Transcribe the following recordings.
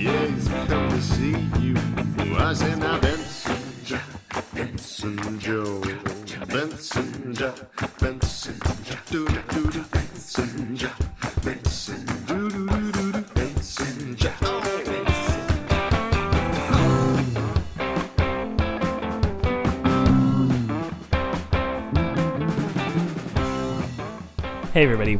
He's come to see you. I said, now Benson, Joe, Benson, Joe, Benson, Joe, Benson, Joe,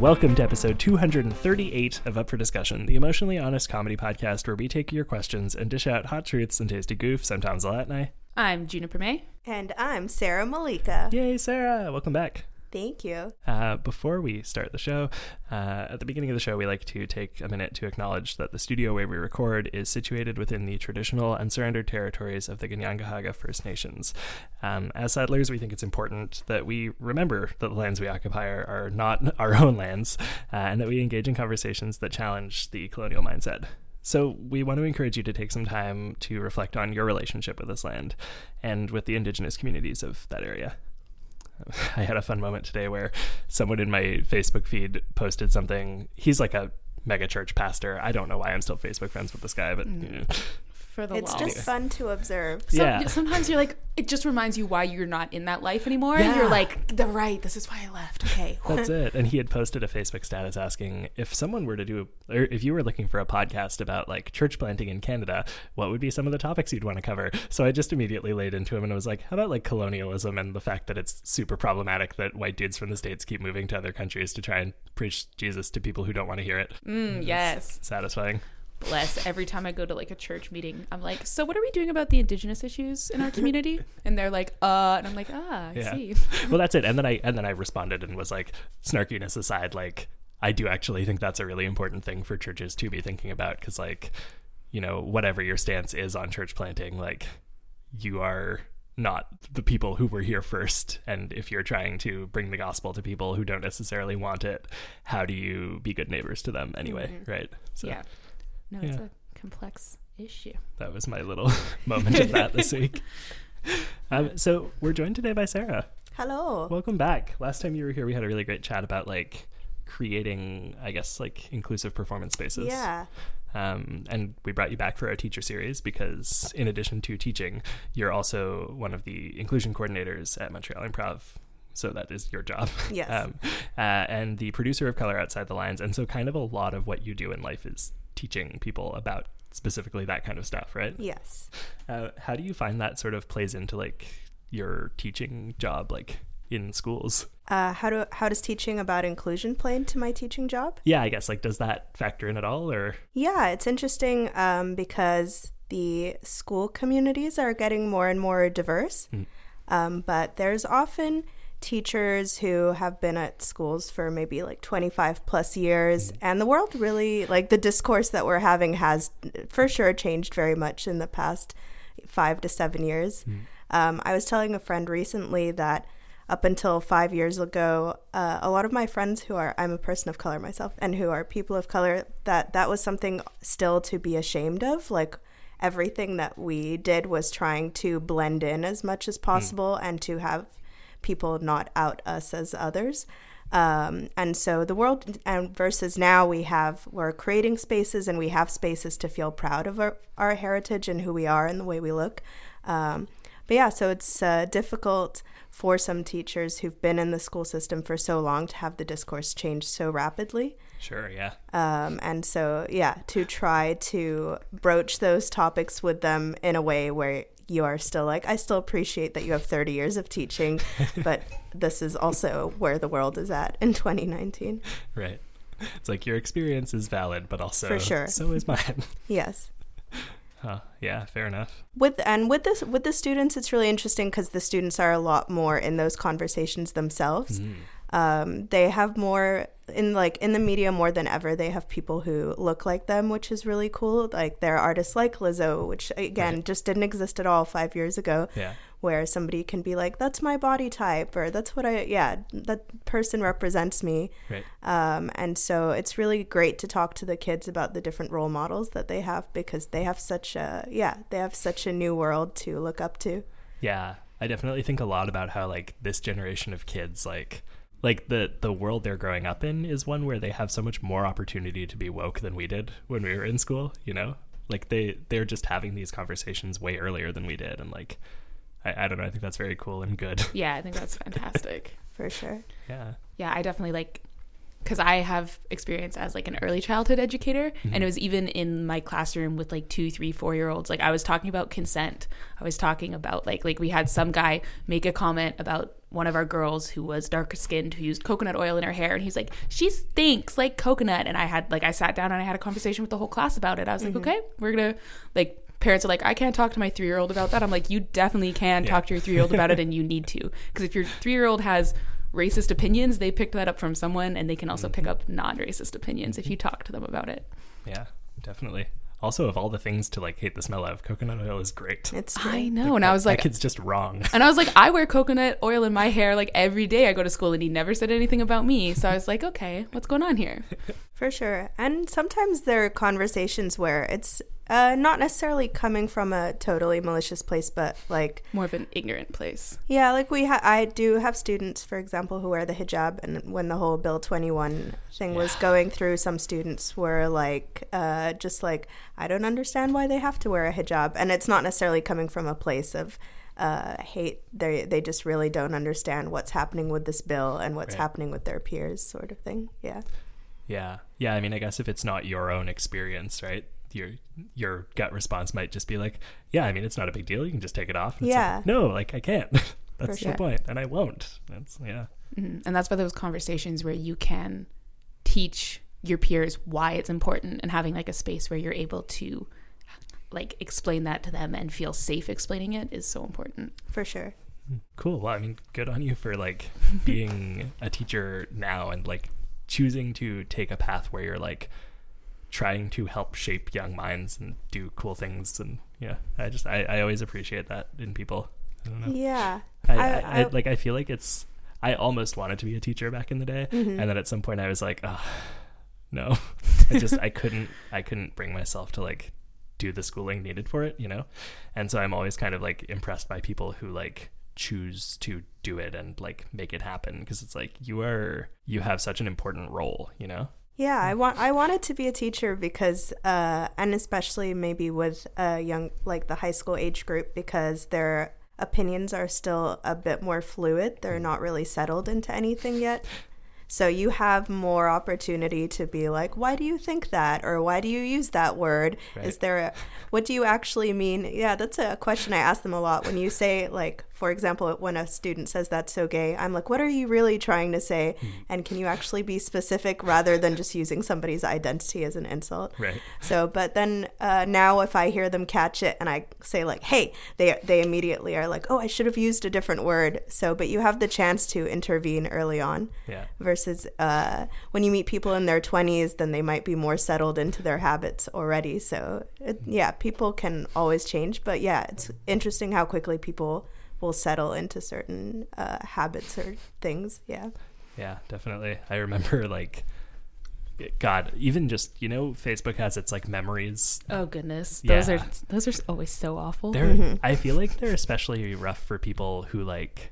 welcome to episode 238 of Up for Discussion, the emotionally honest comedy podcast where we take your questions and dish out hot truths and tasty goofs. I'm Tom Zalatni. I'm Juniper May. And I'm Sarah Malika. Yay, Sarah! Welcome back. Thank you. Uh, before we start the show, uh, at the beginning of the show, we like to take a minute to acknowledge that the studio where we record is situated within the traditional and surrendered territories of the Kanien'kehá:ka First Nations. Um, as settlers, we think it's important that we remember that the lands we occupy are, are not our own lands uh, and that we engage in conversations that challenge the colonial mindset. So, we want to encourage you to take some time to reflect on your relationship with this land and with the indigenous communities of that area. I had a fun moment today where someone in my Facebook feed posted something. He's like a mega church pastor. I don't know why I'm still Facebook friends with this guy, but mm. you know. For the It's lol. just fun to observe. Some- yeah. Sometimes you're like, it just reminds you why you're not in that life anymore. And Yeah. you're like, the right, this is why I left. Okay. That's it. And he had posted a Facebook status asking if someone were to do, or if you were looking for a podcast about like church planting in Canada, what would be some of the topics you'd want to cover? So I just immediately laid into him and I was like, how about like colonialism and the fact that it's super problematic that white dudes from the States keep moving to other countries to try and preach Jesus to people who don't want to hear it? Mm, yes. Satisfying. Bless. Every time I go to like a church meeting, I'm like, so what are we doing about the indigenous issues in our community? and they're like, uh, and I'm like, ah, I Yeah. see. well that's it and then i and then i responded and was like snarkiness aside like i do actually think that's a really important thing for churches to be thinking about because like you know whatever your stance is on church planting like you are not the people who were here first and if you're trying to bring the gospel to people who don't necessarily want it how do you be good neighbors to them anyway right so yeah. No, it's Yeah. a complex issue. that was my little moment of that this week um, so we're joined today by sarah Hello. Welcome back. Last time you were here, we had a really great chat about like creating, I guess, like inclusive performance spaces. yeah. Um, and we brought you back for our teacher series because, in addition to teaching, you're also one of the inclusion coordinators at Montreal Improv. So that is your job. Yes. Um, uh, and the producer of Color Outside the Lines. And so, kind of a lot of what you do in life is teaching people about specifically that kind of stuff, right? Yes. Uh, how do you find that sort of plays into like your teaching job, like in schools? Uh, how do how does teaching about inclusion play into my teaching job? Yeah, I guess like does that factor in at all, or Yeah, it's interesting um, because the school communities are getting more and more diverse, um, but there's often teachers who have been at schools for maybe like 25 plus years. And the world really like the discourse that we're having has for sure changed very much in the past five to seven years. Um, i was telling a friend recently that up until five years ago, uh, a lot of my friends who are I'm a person of color myself and who are people of color that that was something still to be ashamed of. Like everything that we did was trying to blend in as much as possible and to have people not out us as others. Um, and so the world and versus now we have we're creating spaces and we have spaces to feel proud of our, our heritage and who we are and the way we look. Um, but yeah, so it's uh, difficult for some teachers who've been in the school system for so long to have the discourse change so rapidly. sure, yeah, Um, and so, yeah, to try to broach those topics with them in a way where you are still like, I still appreciate that you have 30 years of teaching, but this is also where the world is at in 2019. right. It's like your experience is valid, but also For sure. so is mine. Yes. huh, yeah, fair enough. with and with this with the students it's really interesting because the students are a lot more in those conversations themselves mm. Um, they have more in like in the media more than ever they have people who look like them which is really cool. Like there are artists like lizzo which again Right. just didn't exist at all five years ago Yeah, where somebody can be like that's my body type or that's what i yeah that person represents me. Right. um, and so it's really great to talk to the kids about the different role models that they have because they have such a yeah they have such a new world to look up to. Yeah, I definitely think a lot about how like this generation of kids like like the the world they're growing up in is one where they have so much more opportunity to be woke than we did when we were in school, you know? like they they're just having these conversations way earlier than we did and like I, I don't know i think that's very cool and good Yeah, I think that's fantastic. For sure. yeah yeah, I definitely like because I have experience as like an early childhood educator, and mm-hmm. it was even in my classroom with like two, three, four year olds. Like I was talking about consent. I was talking about like like we had some guy make a comment about one of our girls who was darker skinned who used coconut oil in her hair, and he's like, she stinks like coconut. And I had like I sat down and I had a conversation with the whole class about it. I was like, mm-hmm. okay, we're gonna like parents are like, I can't talk to my three year old about that. I'm like, you definitely can talk to your three year old about it, and you need to. Because if your three year old has racist opinions, they picked that up from someone, and they can also pick mm-hmm. up non racist opinions if you mm-hmm. talk to them about it. yeah definitely also of all the things to like hate the smell of coconut oil is great It's true. I know. And I was like, it's just wrong and I was like, I wear coconut oil in my hair like every day I go to school, and he never said anything about me. So I was like, okay, what's going on here? For sure. And sometimes there are conversations where it's uh, not necessarily coming from a totally malicious place, but like, More of an ignorant place. yeah, like we ha- I do have students, for example, who wear the hijab. And when the whole Bill 21 thing was going through, some students were like, uh, just like, I don't understand why they have to wear a hijab. And it's not necessarily coming from a place of, uh, hate they they just really don't understand what's happening with this bill and what's Right. happening with their peers sort of thing yeah Yeah. Yeah, I mean I guess if it's not your own experience, right? Your your gut response might just be like, Yeah, I mean it's not a big deal, you can just take it off. And it's like, Yeah. no, like I can't. That's sure. the point. And I won't. That's yeah. Mhm. And that's why those conversations where you can teach your peers why it's important and having like a space where you're able to like explain that to them and feel safe explaining it is so important. for sure Cool. Well, I mean, good on you for like being a teacher now and like choosing to take a path where you're like trying to help shape young minds and do cool things and yeah, I just I, I always appreciate that in people. I don't know. yeah I, I- I, like I feel like it's I almost wanted to be a teacher back in the day Mm-hmm. and then at some point I was like, oh no. I just I couldn't I couldn't bring myself to like do the schooling needed for it, you know? And so I'm always kind of like impressed by people who like choose to do it and like make it happen because it's like you are you have such an important role, you know? Yeah, I want I wanted to be a teacher because uh and especially maybe with a young like the high school age group because their opinions are still a bit more fluid. They're not really settled into anything yet. So you have more opportunity to be like, why do you think that? Or why do you use that word? Is there a, what do you actually mean? Yeah, that's a question I ask them a lot. When you say, like, for example, when a student says that's so gay, I'm like, what are you really trying to say? And can you actually be specific rather than just using somebody's identity as an insult? Right. So, but then uh, now if I hear them catch it and I say like, "Hey," they they immediately are like, "Oh, I should have used a different word." So, but you have the chance to intervene early on Yeah. versus uh, when you meet people in their 20s, then they might be more settled into their habits already. So, it, yeah, people can always change, but yeah, it's interesting how quickly people will settle into certain uh, habits or things. Yeah. Yeah, definitely. I remember like God, even just you know, Facebook has its like memories. Oh goodness. Those Yeah. are those are always so awful. They're I feel like they're especially rough for people who like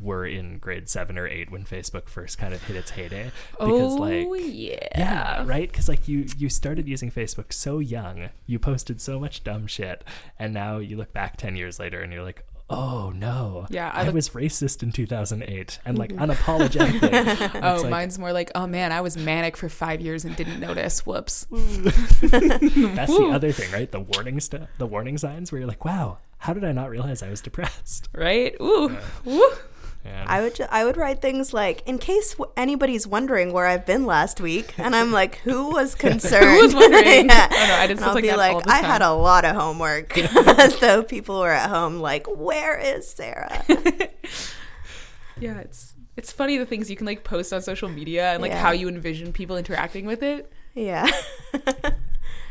were in grade seven or eight when Facebook first kind of hit its heyday. Because oh like yeah. yeah, right. Because like you you started using Facebook so young, you posted so much dumb shit, and now you look back ten years later and you're like, oh no, Yeah, I I, look- was racist in 2008 and like mm-hmm. unapologetically. Oh, like, mine's more like, oh man, I was manic for five years and didn't notice. Whoops. That's the other thing, right? The warning stuff, the warning signs where you're like, wow, how did I not realize I was depressed? Right? Ooh. Ooh. And I would ju- I would write things like, in case w- anybody's wondering where I've been last week, and I'm like, who was concerned? Who was wondering? Yeah. Oh, no, I did And stuff I'll like be that like, I had a lot of homework, so people were at home like, where is Sarah? Yeah, it's it's funny the things you can like post on social media and like Yeah. how you envision people interacting with it. yeah,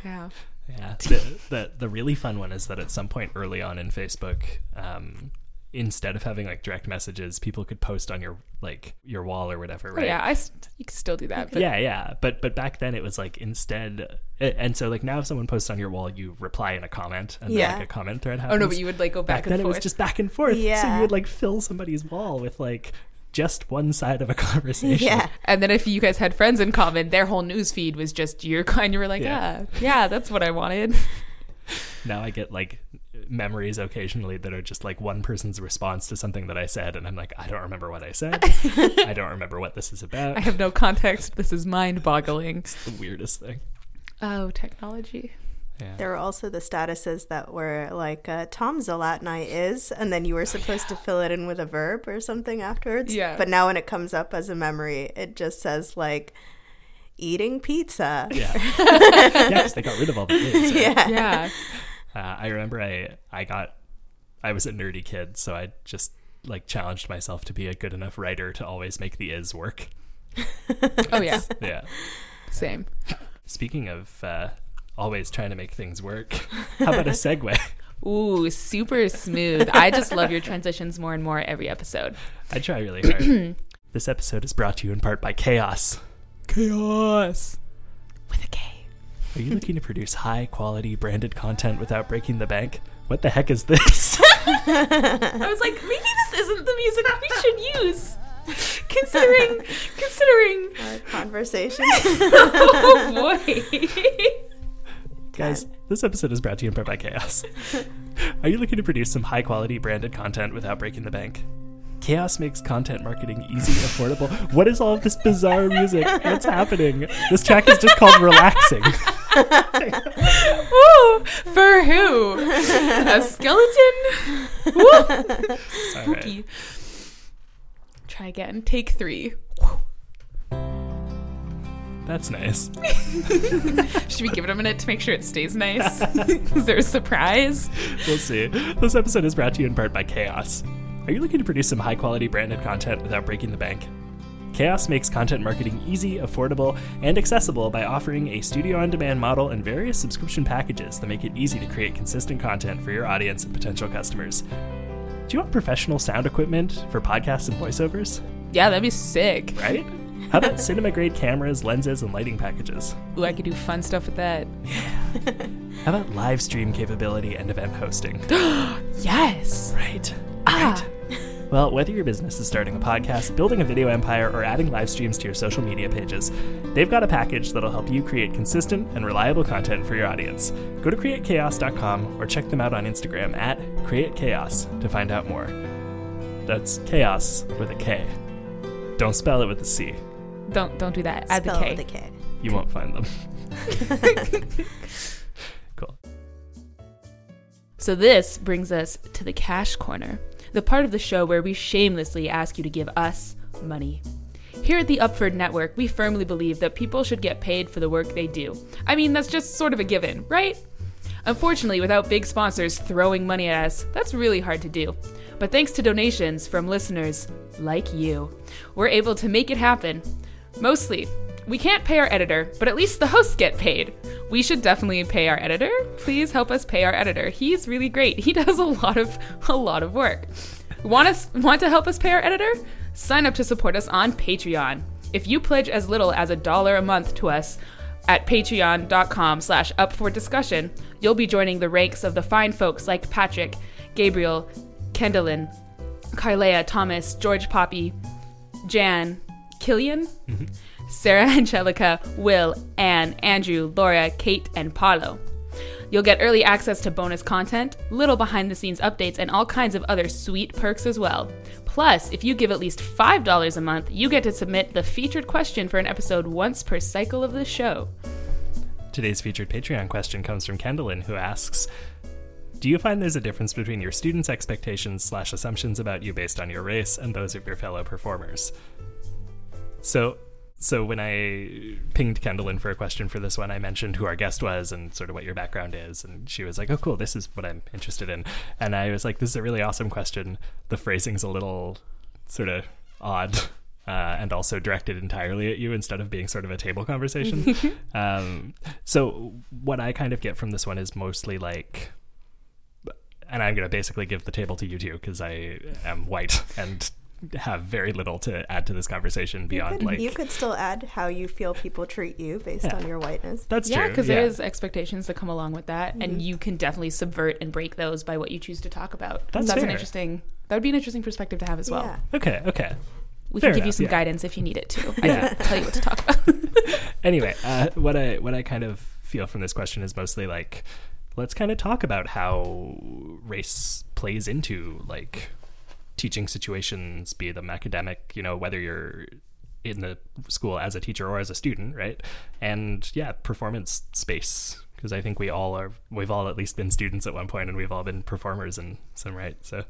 Yeah. yeah, the, the the really fun one is that at some point early on in Facebook, um, instead of having like direct messages, people could post on your like your wall or whatever, Oh, right? yeah, I st- you can still do that. But yeah, yeah, but but back then it was like instead, and so like now if someone posts on your wall, you reply in a comment, and then, like a comment thread happens. Oh no, but you would like go back, back then and it was just back and forth. Yeah, So you would like fill somebody's wall with like just one side of a conversation. yeah. and then if you guys had friends in common, their whole news feed was just your kind. You were like, Yeah. yeah, yeah, that's what I wanted. now I get like memories occasionally that are just like one person's response to something that I said, and I'm like, I don't remember what I said. I don't remember what this is about. I have no context. This is mind boggling. It's the weirdest thing. Oh, technology. Yeah. There were also the statuses that were like uh, Tom's a late night is, and then you were supposed to fill it in with a verb or something afterwards. Yeah. But now when it comes up as a memory, it just says like eating pizza. Yeah. yeah, 'cause they got rid of all the pizza. Yeah. Yeah. Uh, I remember I I got I was a nerdy kid, so I just like challenged myself to be a good enough writer to always make the is work. Oh yeah. Yeah. Same. Speaking of uh, always trying to make things work, how about a segue? Ooh, super smooth. I just love your transitions more and more every episode. I try really hard. this episode is brought to you in part by Chaos. Chaos. With a K. Are you looking to produce high quality branded content without breaking the bank? What the heck is this? I was like, maybe this isn't the music we should use. Considering, considering. Our conversation. Oh boy. Guys, this episode is brought to you in part by Chaos. Are you looking to produce some high quality branded content without breaking the bank? Chaos makes content marketing easy, affordable. What is all of this bizarre music? What's happening? This track is just called Relaxing. Ooh, for who? A skeleton? Woo. All right. Spooky. Try again. Take three. That's nice. Should we give it a minute to make sure it stays nice? Is there a surprise? We'll see. This episode is brought to you in part by Chaos. Are you looking to produce some high quality branded content without breaking the bank? Chaos makes content marketing easy, affordable, and accessible by offering a studio on demand model and various subscription packages that make it easy to create consistent content for your audience and potential customers. Do you want professional sound equipment for podcasts and voiceovers? Yeah, that'd be sick. Right? How about cinema grade cameras, lenses, and lighting packages? Ooh, I could do fun stuff with that. Yeah. How about live stream capability and event hosting? Yes. Right. Ah. Well, whether your business is starting a podcast, building a video empire, or adding live streams to your social media pages, they've got a package that'll help you create consistent and reliable content for your audience. Go to createchaos.com or check them out on Instagram at createchaos to find out more. That's chaos with a K. Don't spell it with a C. Don't don't do that. Add Spell the it K. with a K. You won't find them. cool. So this brings us to the cash corner, the part of the show where we shamelessly ask you to give us money. Here at the Upford Network, we firmly believe that people should get paid for the work they do. I mean, that's just sort of a given, right? Unfortunately, without big sponsors throwing money at us, that's really hard to do. But thanks to donations from listeners like you, we're able to make it happen. Mostly. We can't pay our editor, but at least the hosts get paid. We should definitely pay our editor. Please help us pay our editor. He's really great. He does a lot of a lot of work. Want us want to help us pay our editor? Sign up to support us on Patreon. If you pledge as little as a dollar a month to us at patreon.com slash up for discussion, you'll be joining the ranks of the fine folks like Patrick, Gabriel, Kendallin, Kylea, Thomas, George Poppy, Jan, Killian, mm-hmm. Sarah Angelica, Will, Anne, Andrew, Laura, Kate, and Paolo. You'll get early access to bonus content, little behind the scenes updates, and all kinds of other sweet perks as well. Plus, if you give at least $5 a month, you get to submit the featured question for an episode once per cycle of the show. Today's featured Patreon question comes from Kendallin, who asks Do you find there's a difference between your students' expectations slash assumptions about you based on your race and those of your fellow performers? So, so when I pinged Kendallin for a question for this one, I mentioned who our guest was and sort of what your background is, and she was like, "Oh, cool, this is what I'm interested in." And I was like, "This is a really awesome question. The phrasing's a little sort of odd." Uh, and also directed entirely at you instead of being sort of a table conversation. um, so what I kind of get from this one is mostly like, and I'm going to basically give the table to you two because I am white and have very little to add to this conversation You beyond could, like you could still add how you feel people treat you based Yeah. on your whiteness. that's yeah, true. because there is expectations that come along with that, and you can definitely subvert and break those by what you choose to talk about. That's an fair. interesting. That would be an interesting perspective to have as well. Yeah. okay. Okay. We Fair can give you some yeah. guidance if you need it too. I can tell you what to talk about. Anyway, uh, what I what I kind of feel from this question is mostly like let's kind of talk about how race plays into like teaching situations, be them academic, you know, whether you're in the school as a teacher or as a student, right? And yeah, performance space because I think we all are we've all at least been students at one point and we've all been performers in some right. So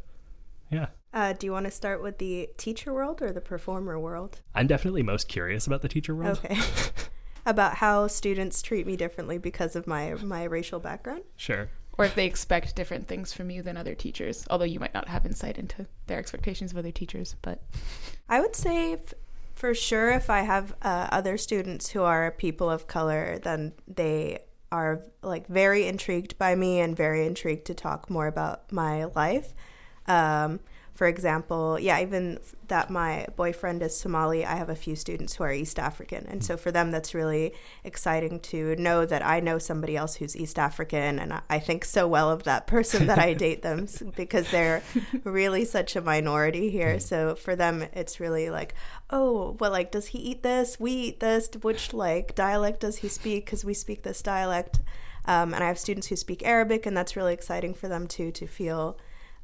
yeah. Uh, do you want to start with the teacher world or the performer world? I'm definitely most curious about the teacher world. Okay. about how students treat me differently because of my my racial background. Sure. Or if they expect different things from you than other teachers, although you might not have insight into their expectations of other teachers. But I would say f- for sure if I have uh, other students who are people of color, then they are like very intrigued by me and very intrigued to talk more about my life. Um, for example, yeah, even that my boyfriend is Somali, I have a few students who are East African. And so for them, that's really exciting to know that I know somebody else who's East African. And I think so well of that person that I date them because they're really such a minority here. So for them, it's really like, oh, well, like, does he eat this? We eat this. Which, like, dialect does he speak? Because we speak this dialect. Um, and I have students who speak Arabic, and that's really exciting for them too to feel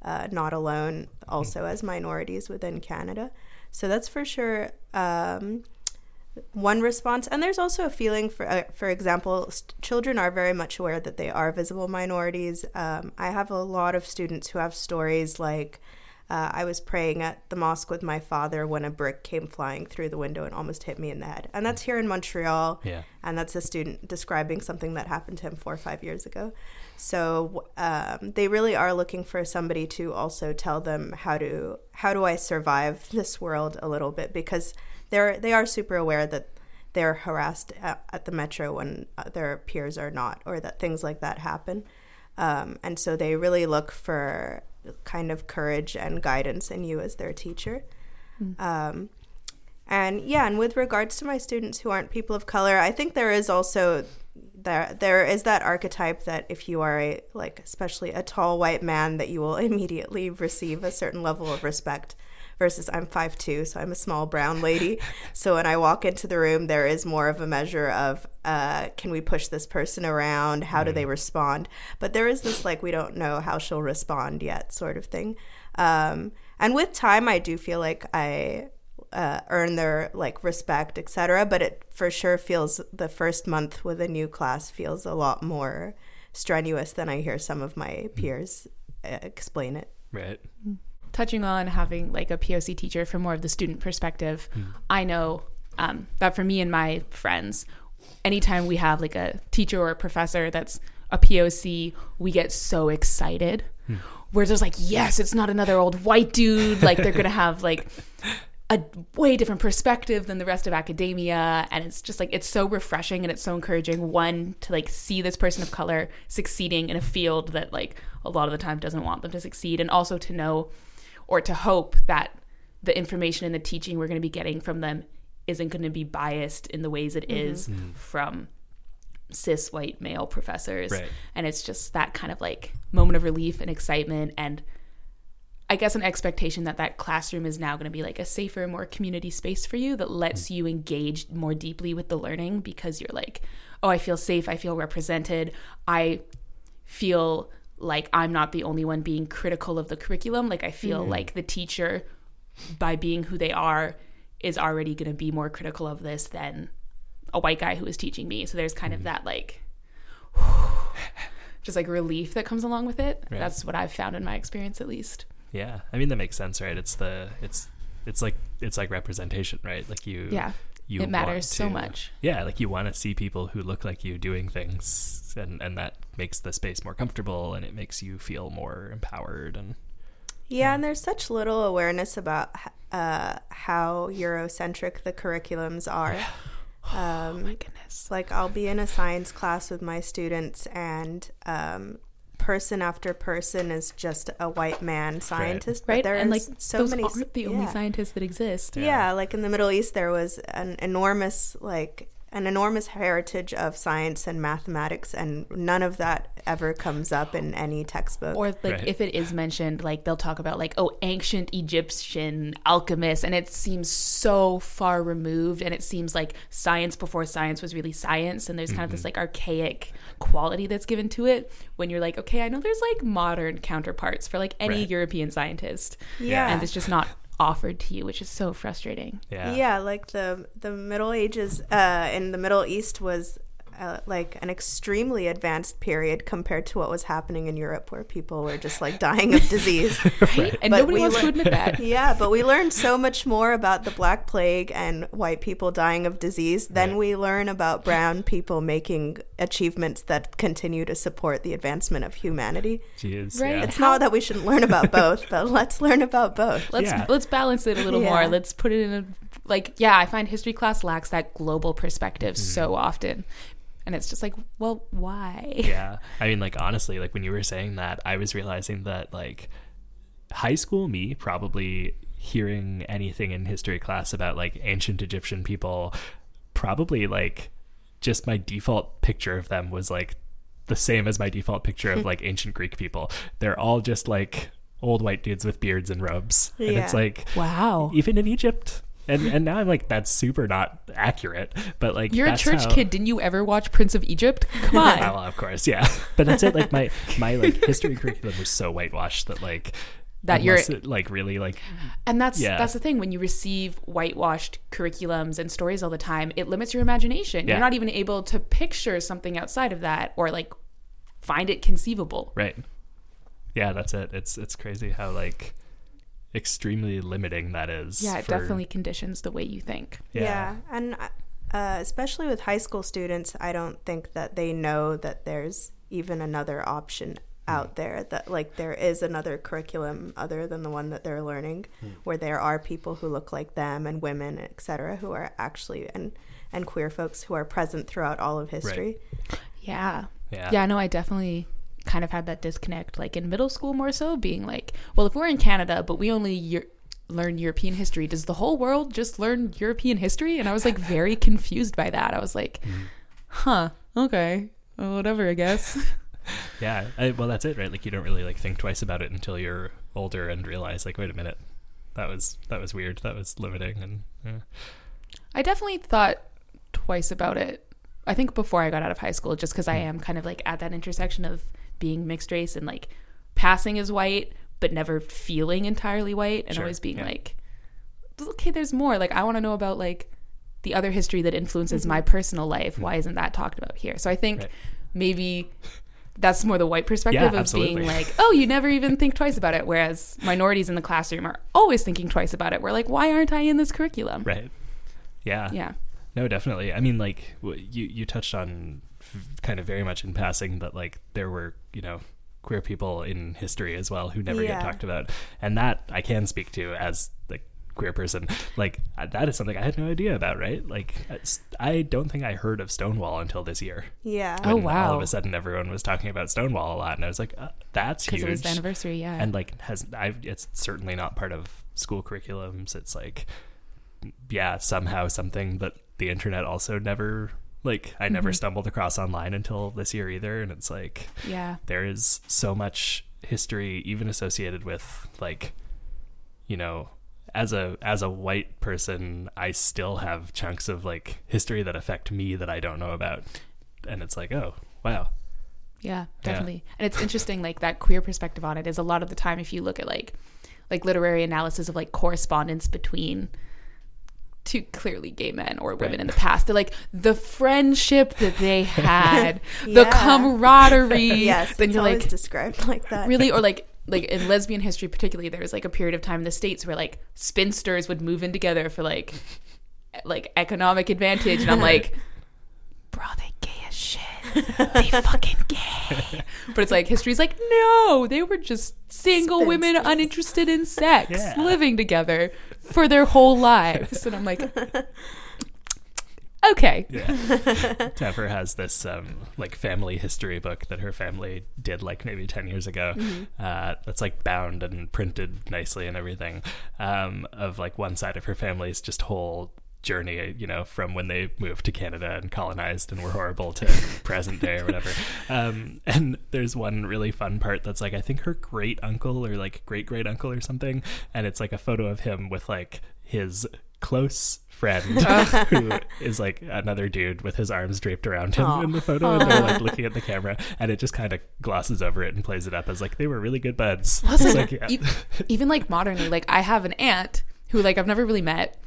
uh, not alone also as minorities within Canada. So that's for sure um, one response. And there's also a feeling, for uh, for example, st- children are very much aware that they are visible minorities. Um, I have a lot of students who have stories like. Uh, I was praying at the mosque with my father when a brick came flying through the window and almost hit me in the head. And that's here in Montreal. Yeah. And that's a student describing something that happened to him four or five years ago. So um, they really are looking for somebody to also tell them how to how do I survive this world a little bit because they're they are super aware that they're harassed at, at the metro when uh, their peers are not, or that things like that happen. Um, and so they really look for kind of courage and guidance in you as their teacher. Mm. Um, and yeah, and with regards to my students who aren't people of color, I think there is also there there is that archetype that if you are a like especially a tall white man that you will immediately receive a certain level of respect versus I'm 5'2 so I'm a small brown lady so when I walk into the room there is more of a measure of uh, can we push this person around how do they mm. respond but there is this like we don't know how she'll respond yet sort of thing um, and with time I do feel like I uh, earn their like respect, etc. But it for sure feels the first month with a new class feels a lot more strenuous than I hear some of my peers uh, explain it. Right. Touching on having like a POC teacher from more of the student perspective, mm. I know um, that for me and my friends, anytime we have like a teacher or a professor that's a POC, we get so excited. Mm. We're just like, yes, it's not another old white dude. Like they're gonna have like a way different perspective than the rest of academia and it's just like it's so refreshing and it's so encouraging one to like see this person of color succeeding in a field that like a lot of the time doesn't want them to succeed and also to know or to hope that the information and the teaching we're going to be getting from them isn't going to be biased in the ways it mm-hmm. is mm-hmm. from cis white male professors right. and it's just that kind of like moment of relief and excitement and I guess an expectation that that classroom is now going to be like a safer, more community space for you that lets mm. you engage more deeply with the learning because you're like, oh, I feel safe, I feel represented, I feel like I'm not the only one being critical of the curriculum. Like I feel mm-hmm. like the teacher, by being who they are, is already going to be more critical of this than a white guy who is teaching me. So there's kind mm-hmm. of that like. just like relief that comes along with it. Right. That's what I've found in my experience, at least. Yeah, I mean that makes sense, right? It's the it's it's like it's like representation, right? Like you yeah you it matters to, so much. Yeah, like you want to see people who look like you doing things, and and that makes the space more comfortable, and it makes you feel more empowered and. Yeah, yeah. and there's such little awareness about uh, how Eurocentric the curriculums are. Yeah. Um, oh my goodness! Like I'll be in a science class with my students, and um, person after person is just a white man scientist. Right, right? and like so those many. Aren't the yeah. only scientists that exist. Yeah. yeah, like in the Middle East, there was an enormous like an enormous heritage of science and mathematics, and none of that ever comes up in any textbook. or like Right. if it is mentioned like they'll talk about like oh ancient egyptian alchemists and it seems so far removed and it seems like science before science was really science and there's kind of this mm-hmm. like archaic quality that's given to it when you're like okay i know there's like modern counterparts for like any Right. european scientist yeah. and it's just not offered to you which is so frustrating Yeah. Yeah, like the the Middle Ages uh, in the Middle East was uh, like an extremely advanced period compared to what was happening in Europe, where people were just like dying of disease. Right? And But nobody we wants to admit that yeah, but we learned so much more about the Black Plague and white people dying of disease than Right. we learn about brown people making achievements that continue to support the advancement of humanity. Jeez. Right. Yeah. It's not that we shouldn't learn about both, but let's learn about both. let's Yeah. let's balance it a little Yeah. more let's put it in a like yeah i find history class lacks that global perspective Mm-hmm. so often and it's just like well why? Yeah. I mean like honestly like when you were saying that i was realizing that like high school me probably hearing anything in history class about like ancient egyptian people probably like just my default picture of them was like the same as my default picture of like ancient greek people. They're all just like old white dudes with beards and robes. And it's like wow. even in egypt and and now i'm like that's super not accurate but like you're a church how- kid didn't you ever watch prince of egypt come on well, of course, yeah. But that's it. Like my my like history curriculum was so whitewashed that like That you're- it, like really like and that's Yeah. that's the thing when you receive whitewashed curriculums and stories all the time it limits your imagination Yeah. you're not even able to picture something outside of that or like find it conceivable right. Yeah, that's it. It's it's crazy how like extremely limiting that is. yeah it for- definitely conditions the way you think. Yeah, and uh, especially with high school students, I don't think that they know that there's even another option out there that like there is another curriculum other than the one that they're learning where there are people who look like them and women etc who are actually and and queer folks who are present throughout all of history. Yeah. Yeah. yeah no i definitely kind of had that disconnect like in middle school more so being like well if we're in canada but we only Eu- learn european history does the whole world just learn european history and i was like very confused by that i was like mm-hmm. huh okay well, whatever i guess Yeah. I, well, that's it, right? Like you don't really like think twice about it until you're older and realize like, wait a minute, that was that was weird. That was limiting, and yeah. i definitely thought twice about it i think before i got out of high school just because i hmm. am kind of like at that intersection of being mixed race and like passing as white but never feeling entirely white and Sure, always being yeah. like okay there's more like i want to know about like the other history that influences mm-hmm. my personal life mm-hmm. why isn't that talked about here so i think Right. maybe that's more the white perspective Yeah, of absolutely. being like oh you never even think twice about it whereas minorities in the classroom are always thinking twice about it we're like why aren't i in this curriculum right. Yeah. yeah No, definitely. I mean, like you you touched on kind of very much in passing that like there were you know queer people in history as well who never Yeah. get talked about, and that I can speak to as the queer person. Like uh, that is something I had no idea about. Right? Like I don't think I heard of Stonewall until this year. yeah Oh, when All wow. of a sudden, everyone was talking about Stonewall a lot, and I was like, uh, "That's because huge." it was the anniversary yeah and like has I it's certainly not part of school curriculums. It's like yeah, somehow something that the internet also never like I never mm-hmm. stumbled across online until this year either and it's like yeah. there is so much history even associated with like you know as a as a white person I still have chunks of like history that affect me that I don't know about. And it's like oh wow. Yeah, definitely. And it's interesting, like that queer perspective on it is a lot of the time if you look at like like literary analysis of like correspondence between two clearly gay men or women Right. in the past, they're like the friendship that they had, the camaraderie. yes then it's you're always like described like that. really or like like in lesbian history particularly there was like a period of time in the states where like spinsters would move in together for like like economic advantage. And i'm like bro they gay as shit. They fucking gay. But it's like history's like no they were just single women uninterested in sex Yeah. living together for their whole lives and i'm like okay Yeah. Taffer has this um, like family history book that her family did like maybe 10 years ago. Uh, that's like bound and printed nicely and everything. Um, of like one side of her family's just whole journey, you know, from when they moved to Canada and colonized and were horrible to present day or whatever. Um, and there's one really fun part that's like, I think her great uncle or like great great uncle or something. And it's like a photo of him with like his close friend who is like another dude with his arms draped around him Aw. in the photo and they're like looking at the camera and it just kind of glosses over it and plays it up as like they were really good buds. Also, like, yeah. e- even like modernly, like I have an aunt who like I've never really met,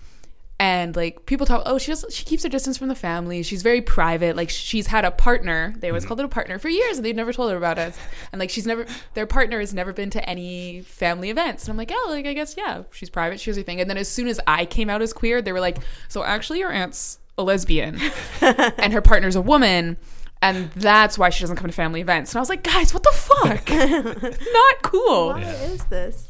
and like people talk, oh, she does, she keeps her distance from the family. She's very private. Like she's had a partner. They always mm-hmm. called it a partner for years, and they've never told her about us. And like she's never, their partner has never been to any family events. And I'm like, oh, like I guess yeah, she's private. She has her thing. And then as soon as I came out as queer, they were like, so actually your aunt's a lesbian, and her partner's a woman. And that's why she doesn't come to family events. And I was like, guys, what the fuck? Not cool. Why is this?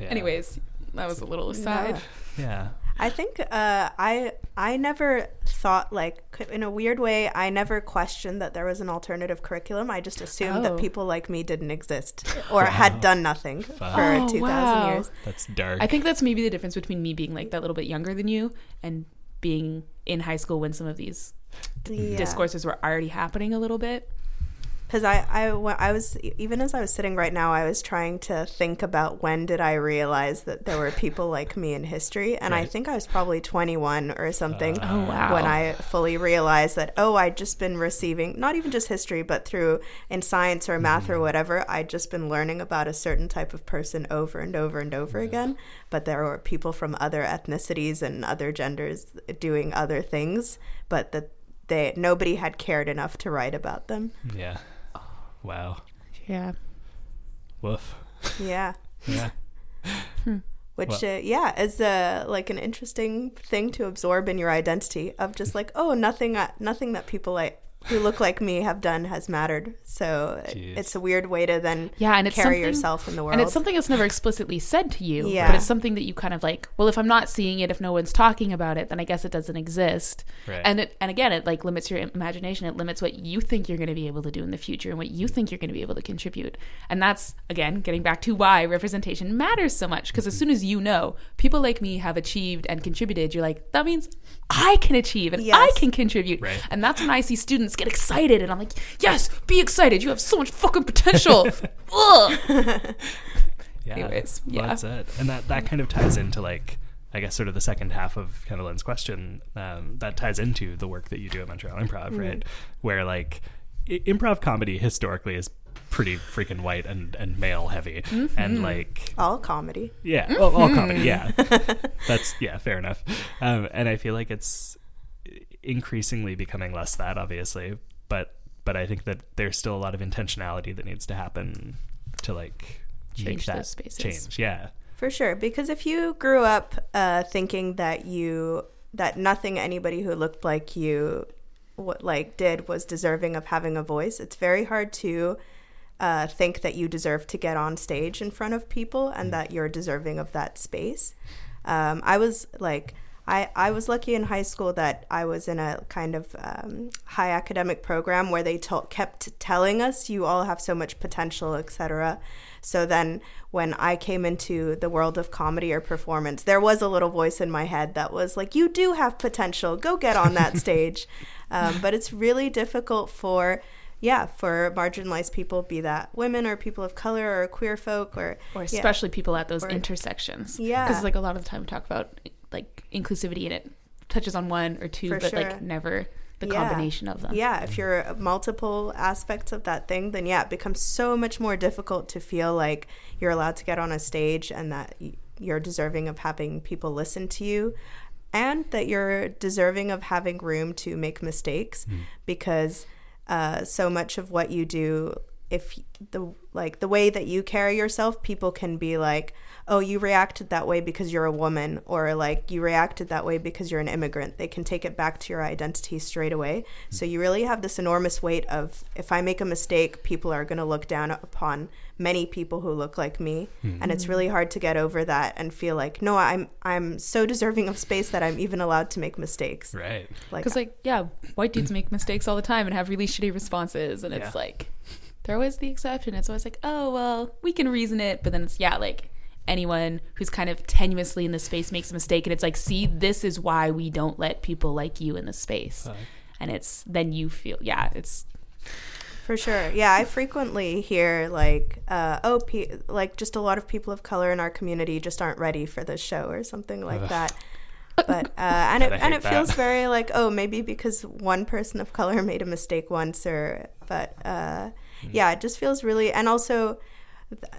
Yeah. Anyways, that was a little aside. Yeah. yeah. I think uh, I I never thought like in a weird way I never questioned that there was an alternative curriculum. I just assumed Oh. that people like me didn't exist or had done nothing for Oh, two thousand wow. years. That's dark. I think that's maybe the difference between me being like that little bit younger than you and being in high school when some of these Yeah. discourses were already happening a little bit. Because I, I, I was even as I was sitting right now, I was trying to think about when did I realize that there were people like me in history, and I think I was probably 21 or something Oh, wow. when I fully realized that oh, I'd just been receiving not even just history, but through in science or math or mm-hmm. whatever, I'd just been learning about a certain type of person over and over and over again. But there were people from other ethnicities and other genders doing other things, but that they nobody had cared enough to write about them. yeah. Wow. Yeah. Woof. Yeah. Yeah. which Well- uh, yeah is uh, like an interesting thing to absorb in your identity of just like oh nothing uh, nothing that people like who look like me have done has mattered so Jeez. it's a weird way to then Yeah, and it's carry something- yourself in the world And it's something that's never explicitly said to you, Yeah. but it's something that you kind of like, well, if I'm not seeing it, if no one's talking about it, then I guess it doesn't exist. Right. And it, and again, it like limits your imagination. It limits what you think you're going to be able to do in the future and what you think you're going to be able to contribute. And that's again getting back to why representation matters so much. Because as mm-hmm. soon as you know people like me have achieved and contributed, you're like, that means I can achieve and I can contribute. Right. And that's when I see students get excited, and I'm like, yes, be excited. You have so much fucking potential. Ugh. Yeah. Anyways, Well, yeah. that's it. And that, that kind of ties into like, I guess sort of the second half of Kendallin's question. Um, that ties into the work that you do at Montreal Improv, right? Where like I- improv comedy historically is pretty freaking white and, and male heavy. And like, all comedy yeah, well, all comedy, yeah. That's, yeah, fair enough. Um, and I feel like it's increasingly becoming less that, obviously. But, but I think that there's still a lot of intentionality that needs to happen to like make Change that those spaces. change. Yeah. for sure because if you grew up uh, thinking that you that nothing anybody who looked like you what like did was deserving of having a voice it's very hard to uh, think that you deserve to get on stage in front of people and that you're deserving of that space um, i was like I, I was lucky in high school that I was in a kind of um, high academic program where they to- kept telling us you all have so much potential, etc. So then when I came into the world of comedy or performance, there was a little voice in my head that was like, "You do have potential. Go get on that stage." Um, but it's really difficult for yeah for marginalized people, be that women or people of color or queer folk or or yeah. especially people at those Or- intersections. Yeah. because like a lot of the time we talk about like inclusivity in it touches on one or two, For but sure. like never the Yeah. combination of them. Yeah, if you're multiple aspects of that thing, then yeah, it becomes so much more difficult to feel like you're allowed to get on a stage and that you're deserving of having people listen to you and that you're deserving of having room to make mistakes because uh, so much of what you do if the like the way that you carry yourself people can be like oh you reacted that way because you're a woman or like you reacted that way because you're an immigrant. They can take it back to your identity straight away. So you really have this enormous weight of if i make a mistake people are going to look down upon many people who look like me. Hmm. And it's really hard to get over that and feel like no i'm i'm so deserving of space that i'm even allowed to make mistakes. Right. like Because like yeah, white dudes make mistakes all the time and have really shitty responses, and it's like they're always the exception. It's always like, oh well, we can reason it, but then it's yeah, like anyone who's kind of tenuously in the space makes a mistake and it's like see this is why we don't let people like you in the space and it's then you feel yeah it's For sure. Yeah, I frequently hear like, uh, oh, pe- like just a lot of people of color in our community just aren't ready for this show or something like Ugh. that. But uh, and it and hate it feels very like oh maybe because one person of color made a mistake once or but uh, Hmm. yeah it just feels really and also th-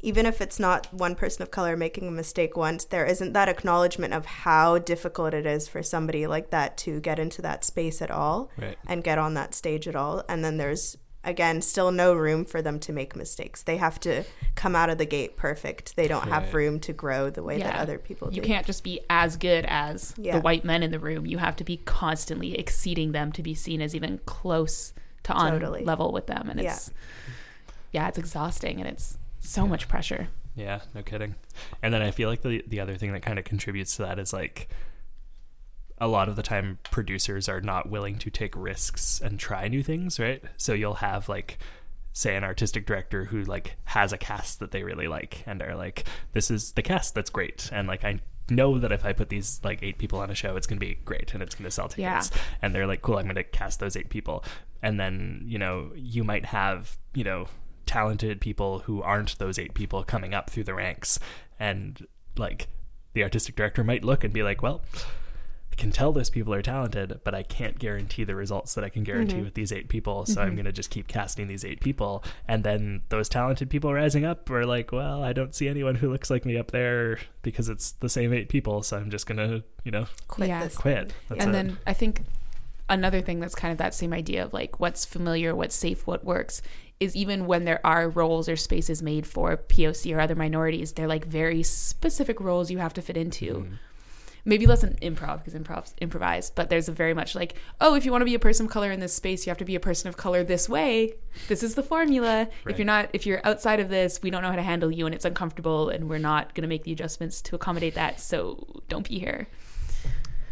even if it's not one person of color making a mistake once there isn't that acknowledgement of how difficult it is for somebody like that to get into that space at all Right. and get on that stage at all. And then there's again still no room for them to make mistakes. They have to come out of the gate perfect. They don't have room to grow the way that other people do. you can't just be as good as Yeah. the white men in the room you have to be constantly exceeding them to be seen as even close to on Totally. level with them and Yeah. it's yeah it's exhausting and it's so much pressure Yeah, no kidding. And then I feel like the the other thing that kind of contributes to that is like a lot of the time producers are not willing to take risks and try new things, right? So you'll have like say an artistic director who like has a cast that they really like and are like this is the cast that's great and like I know that if I put these like eight people on a show it's going to be great and it's going to sell tickets Yeah. and they're like cool I'm going to cast those eight people and then you know you might have you know talented people who aren't those eight people coming up through the ranks and like the artistic director might look and be like well I can tell those people are talented, but I can't guarantee the results that I can guarantee mm-hmm. with these eight people. So mm-hmm. I'm going to just keep casting these eight people. And then those talented people rising up are like, well, I don't see anyone who looks like me up there because it's the same eight people. So I'm just going to, you know, quit Yeah. quit. That's and it. then I think another thing that's kind of that same idea of like what's familiar, what's safe, what works is even when there are roles or spaces made for POC or other minorities, they're like very specific roles you have to fit into. Mm-hmm. Maybe less in improv because improv's improvised, but there's a very much like, oh, if you want to be a person of color in this space, you have to be a person of color this way. This is the formula. Right. If you're not, if you're outside of this, we don't know how to handle you, and it's uncomfortable, and we're not going to make the adjustments to accommodate that. So don't be here.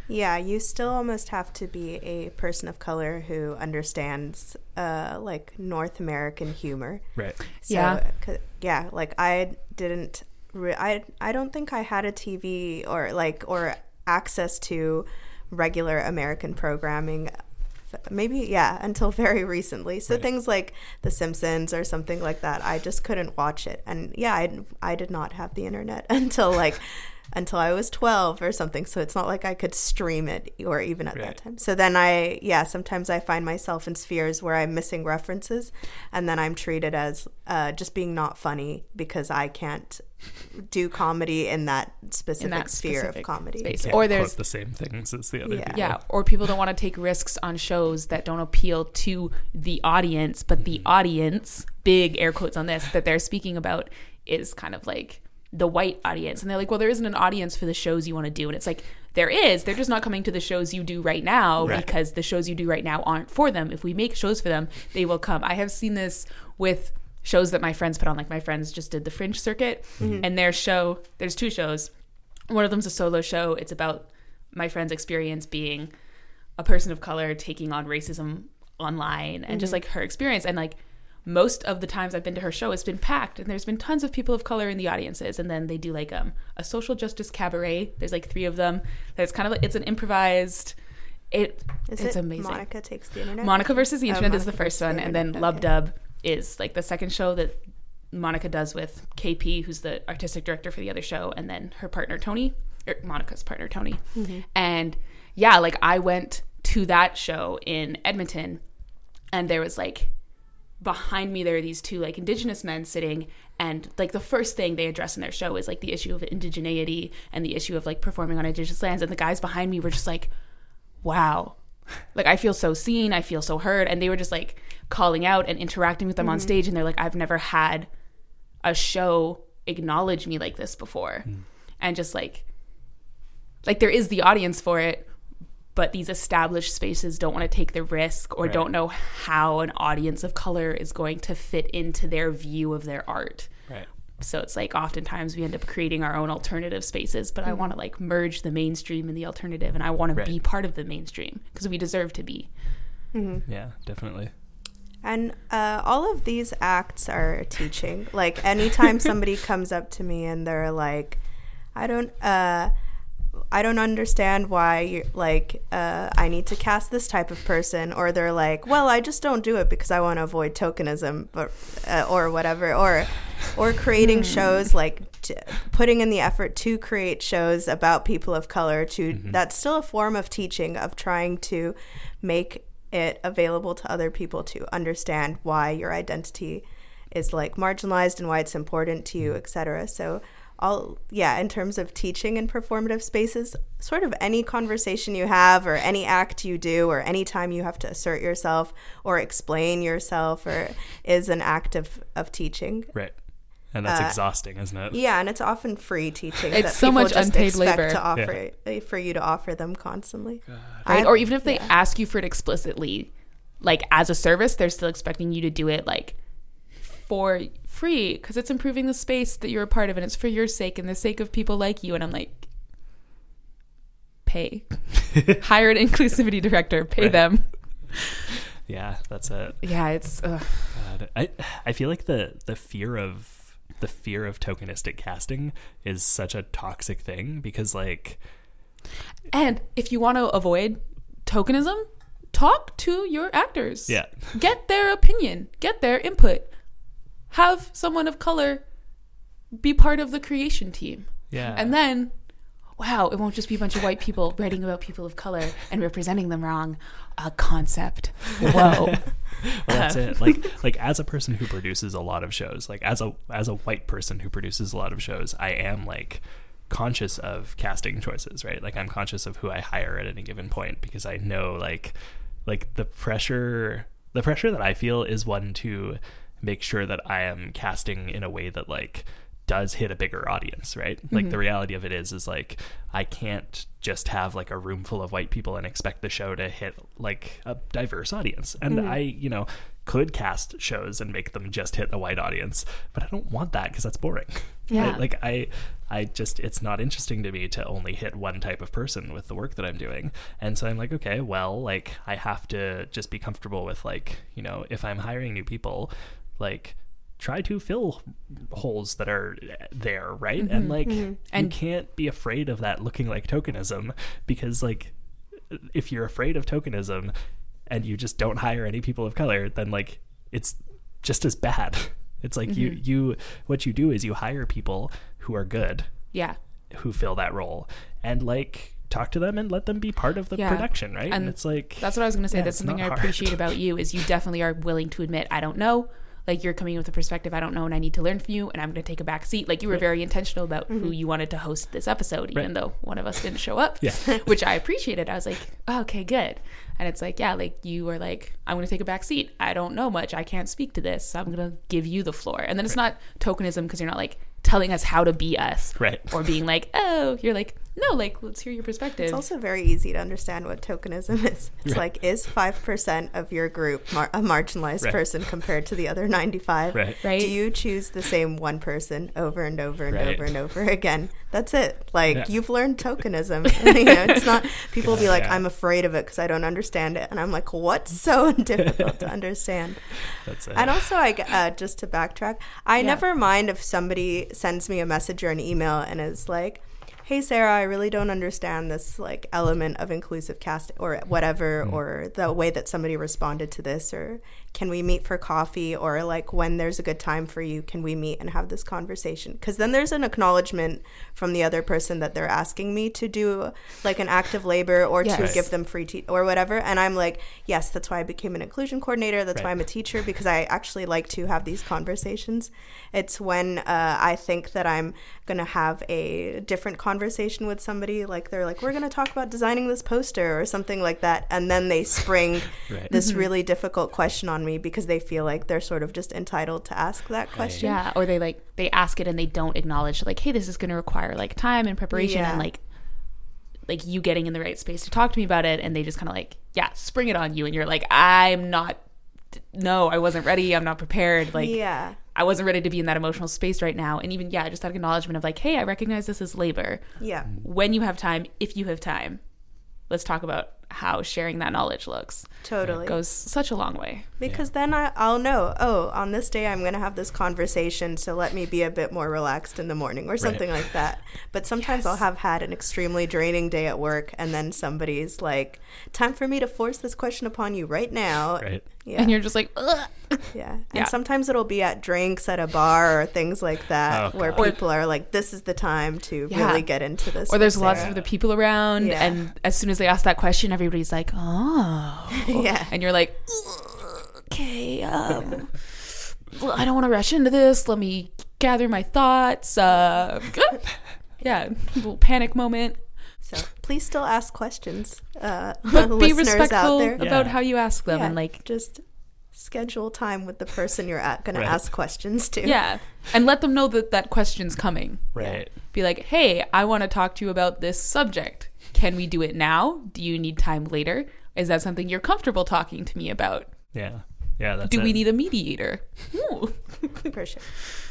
Yeah, you still almost have to be a person of color who understands uh, like North American humor. right. So, Yeah. 'cause- yeah, like I didn't re- I I don't think I had a TV or like or access to regular American programming maybe yeah until very recently. So Right. things like The Simpsons or something like that, I just couldn't watch it. And yeah, I I did not have the internet until like until I was 12 or something. So it's not like I could stream it or even at Right. that time. So then I, yeah, sometimes I find myself in spheres where I'm missing references and then I'm treated as uh, just being not funny because I can't do comedy in that specific in that sphere specific of comedy. space. Or there's the same things as the other Yeah. people. yeah, or people don't want to take risks on shows that don't appeal to the audience, but the Mm-hmm. audience, big air quotes on this, that they're speaking about is kind of like the white audience. And they're like, well, there isn't an audience for the shows you want to do. And it's like, there is. They're just not coming to the shows you do right now Right. because the shows you do right now aren't for them. If we make shows for them, they will come. I have seen this with shows that my friends put on. Like my friends just did the Fringe circuit, mm-hmm. and their show, there's two shows. One of them's a solo show. It's about my friend's experience being a person of color taking on racism online and just mm-hmm. like her experience and like most of the times I've been to her show it's been packed and there's been tons of people of color in the audiences and then they do like um a social justice cabaret there's like three of them there's kind of like it's an improvised it Is it's it amazing Monica takes the internet? Monica versus the Oh, internet is the first one the and then internet, Love. Dub is like the second show that Monica does with KP who's the artistic director for the other show and then her partner Tony or Monica's partner Tony Mm-hmm. and yeah like I went to that show in Edmonton and there was like behind me there are these two like indigenous men sitting and like the first thing they address in their show is like the issue of indigeneity and the issue of like performing on indigenous lands and the guys behind me were just like wow. Like i feel so seen i feel so heard and they were just like calling out and interacting with them on mm-hmm. stage and they're like i've never had a show acknowledge me like this before. Mm. And just like like there is the audience for it but these established spaces don't want to take the risk or Right. don't know how an audience of color is going to fit into their view of their art Right. so it's like oftentimes we end up creating our own alternative spaces but i want to like merge the mainstream and the alternative and i want to Right. be part of the mainstream because we deserve to be Yeah, definitely. And uh, all of these acts are teaching. Like anytime somebody comes up to me and they're like, "I don't, uh, I don't understand why like uh, I need to cast this type of person," or they're like, "Well, I just don't do it because I want to avoid tokenism," but uh, or whatever, or or creating shows like t- putting in the effort to create shows about people of color. To that's still a form of teaching of trying to make it available to other people to understand why your identity is like marginalized and why it's important to you, etc. So all yeah, in terms of teaching in performative spaces, sort of any conversation you have or any act you do or any time you have to assert yourself or explain yourself or is an act of, of teaching. Right. And that's Uh, exhausting, isn't it? Yeah, and it's often free teaching. It's that so much just unpaid labor. To offer, uh, For you to offer them constantly. right? I've- or even if they yeah. ask you for it explicitly, like as a service, they're still expecting you to do it like for free because it's improving the space that you're a part of and it's for your sake and the sake of people like you. And I'm like, pay, hire an inclusivity director, pay Right. them. Yeah, that's it. Yeah, it's. I I feel like the the fear of the fear of tokenistic casting is such a toxic thing because like and if you want to avoid tokenism, talk to your actors. yeah get their opinion, get their input. Have someone of color be part of the creation team. yeah And then, wow, it won't just be a bunch of white people writing about people of color and representing them wrong. A concept. Whoa. well, that's it like like as a person who produces a lot of shows like as a as a white person who produces a lot of shows i am like conscious of casting choices right like i'm conscious of who i hire at any given point because i know like like the pressure the pressure that i feel is one to make sure that i am casting in a way that like does hit a bigger audience right? Like the mm-hmm. reality of it is is like i can't just have like a room full of white people and expect the show to hit like a diverse audience. And mm-hmm. i you know could cast shows and make them just hit a white audience but i don't want that because that's boring. Yeah. Right? like i i just it's not interesting to me to only hit one type of person with the work that i'm doing. And so i'm like okay well like i have to just be comfortable with like you know if i'm hiring new people like try to fill holes that are there right and mm-hmm. like mm-hmm. you And- can't be afraid of that looking like tokenism because like if you're afraid of tokenism and you just don't hire any people of color then like it's just as bad it's like you mm-hmm. you what you do is you hire people who are good yeah. who fill that role and like talk to them and let them be part of the Yeah. production right and, And it's like That's what I was going to say. Yeah, That's something I hard. appreciate about you is you definitely are willing to admit, I don't know. Like you're coming with a perspective I don't know and I need to learn from you and I'm going to take a back seat. Like you were Right. very intentional about who mm-hmm. you wanted to host this episode, even Right. though one of us didn't show up. Yeah. which I appreciated. I was like, oh, okay, good. And it's like, yeah, like you were like, I'm going to take a back seat. I don't know much. I can't speak to this. So I'm going to give you the floor. And then it's not tokenism because you're not like telling us how to be us right or being like, oh, you're like, no, like, let's hear your perspective. It's also very easy to understand what tokenism is. It's Right. like, is 5% of your group mar- a marginalized Right. person compared to the other 95? right right? Do you choose the same one person over and over and Right. over and over again? That's it. Like Yeah. you've learned tokenism. you know, it's not people will be like, yeah. "I'm afraid of it because I don't understand it," and I'm like, "What's so difficult to understand?" that's it And also, I g- uh, just to backtrack, I Yeah. never mind if somebody sends me a message or an email and is like, "Hey, Sarah, I really don't understand this like element of inclusive cast or whatever, mm. or the way that somebody responded to this, or can we meet for coffee, or like when there's a good time for you, can we meet and have this conversation?" Because then there's an acknowledgement from the other person that they're asking me to do like an act of labor or Yes. to Right. give them free te- or whatever, and I'm like, "Yes, that's why I became an inclusion coordinator. That's why I'm a teacher because I actually like to have these conversations. It's when uh, I think that I'm going to have a different conversation with somebody, like they're like, we're going to talk about designing this poster or something like that. And then they spring Right. this really difficult question on me because they feel like they're sort of just entitled to ask that question. Yeah, or they like they ask it and they don't acknowledge like, hey, this is going to require like time and preparation Yeah. and like like you getting in the right space to talk to me about it, and they just kind of like, yeah, spring it on you, and you're like, I'm not. No, I wasn't ready. I'm not prepared. Like, yeah. I wasn't ready to be in that emotional space right now. And even yeah, just that acknowledgement of like, hey, I recognize this is labor. Yeah. When you have time, if you have time, let's talk about how sharing that knowledge looks Totally. goes such a long way. Because then I, I'll know, oh, on this day I'm going to have this conversation, so let me be a bit more relaxed in the morning or something like that. But sometimes I'll have had an extremely draining day at work, and then somebody's like, time for me to force this question upon you right now. Right. Yeah. And you're just like, Ugh. yeah. And Yeah. sometimes it'll be at drinks at a bar or things like that Oh, where God. people are like, this is the time to Yeah. really get into this. or there's with lots of other people around, Yeah. and as soon as they ask that question, everybody's like, oh, Yeah. and you're like, okay, um, well, I don't want to rush into this. Let me gather my thoughts. Uh, yeah, little panic moment. So please still ask questions. Uh, But be listeners out respectful there. about Yeah. how you ask them, Yeah, and like, just schedule time with the person you're at going Right. to ask questions to. yeah, and let them know that that question's coming. Right. Be like, hey, I want to talk to you about this subject. Can we do it now? Do you need time later? Is that something you're comfortable talking to me about? Yeah. Yeah. That's Do we need a mediator? Ooh. for sure.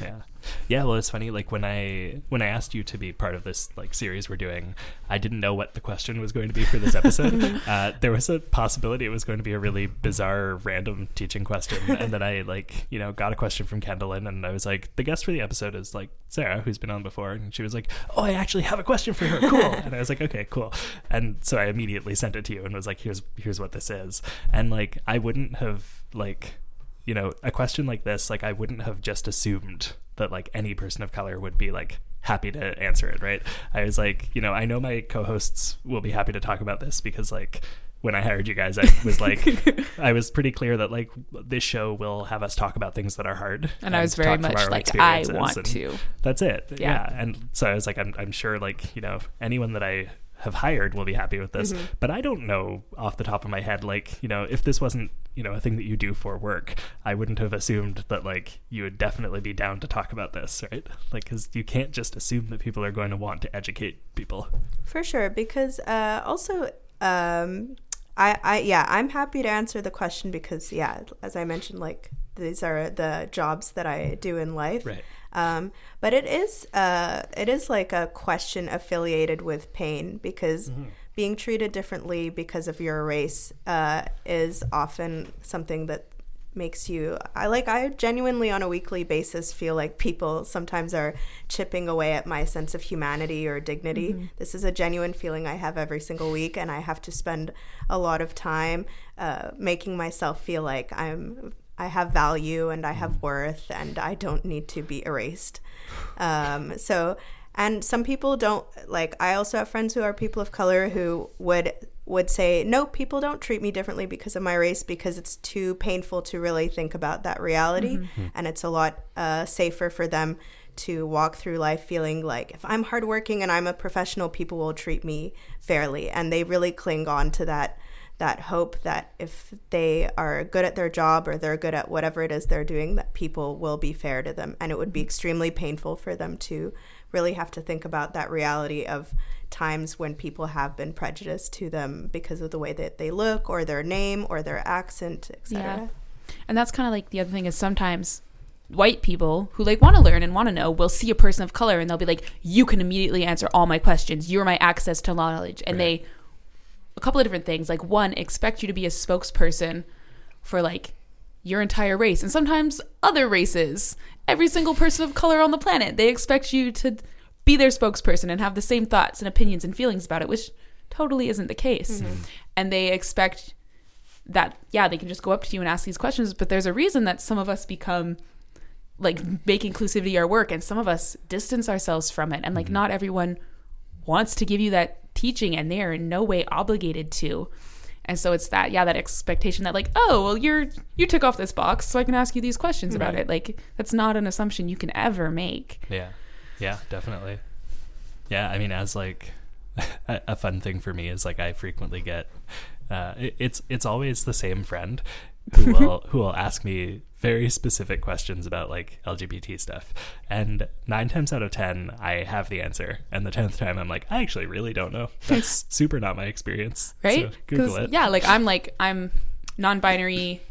Yeah. Yeah, well it's funny, like when I when I asked you to be part of this like series we're doing, I didn't know what the question was going to be for this episode. uh, there was a possibility it was going to be a really bizarre random teaching question. and then I like, you know, got a question from Kendallin and I was like, the guest for the episode is like Sarah, who's been on before, and she was like, Oh, I actually have a question for her. Cool. and I was like, Okay, cool. And so I immediately sent it to you and was like, Here's here's what this is. And like I wouldn't have like you know, a question like this, like I wouldn't have just assumed that like any person of color would be like happy to answer it, right? I was like, you know, I know my co-hosts will be happy to talk about this because like when I hired you guys, I was like, I was pretty clear that like this show will have us talk about things that are hard, And I was very much like, I want to. That's it. Yeah. Yeah. And so I was like, I'm, I'm sure like, you know, anyone that I have hired will be happy with this. But I don't know off the top of my head, like, you know, if this wasn't, you know, a thing that you do for work, I wouldn't have assumed that like you would definitely be down to talk about this, right? Like, because you can't just assume that people are going to want to educate people. For sure, because uh, also, um, I, I, yeah, I'm happy to answer the question because, yeah, as I mentioned, like these are the jobs that I do in life. Right. Um, but it is, uh, it is like a question affiliated with pain because being treated differently because of your race uh, is often something that makes you i like i genuinely on a weekly basis feel like people sometimes are chipping away at my sense of humanity or dignity this is a genuine feeling i have every single week and i have to spend a lot of time uh, making myself feel like i'm i have value and i have worth and i don't need to be erased. Um, so and some people don't like i also have friends who are people of color who would would say no people don't treat me differently because of my race because it's too painful to really think about that reality and it's a lot uh, safer for them to walk through life feeling like if i'm hardworking and i'm a professional people will treat me fairly. And they really cling on to that that hope that if they are good at their job or they're good at whatever it is they're doing that people will be fair to them and it would be mm-hmm. extremely painful for them to really have to think about that reality of times when people have been prejudiced to them because of the way that they look or their name or their accent etc Yeah. And that's kind of like the other thing is sometimes white people who like want to learn and want to know will see a person of color and they'll be like, "You can immediately answer all my questions. You're my access to knowledge." And Right. they a couple of different things. Like one, expect you to be a spokesperson for like your entire race and sometimes other races. Every single person of color on the planet, they expect you to be their spokesperson and have the same thoughts and opinions and feelings about it, which totally isn't the case. Mm-hmm. And they expect that yeah they can just go up to you and ask these questions but there's a reason that some of us become like make inclusivity our work and some of us distance ourselves from it and like mm-hmm. not everyone wants to give you that teaching and they are in no way obligated to and so it's that yeah that expectation that like oh well you're you took off this box so i can ask you these questions about Right. it like that's not an assumption you can ever make Yeah. Yeah, definitely. Yeah, I mean, as like a, a fun thing for me is like I frequently get uh, it, it's it's always the same friend who will who will ask me very specific questions about like LGBT stuff, and nine times out of ten I have the answer, and the tenth time I'm like I actually really don't know. That's super not my experience. right? So Google it. Yeah, like I'm like I'm non-binary,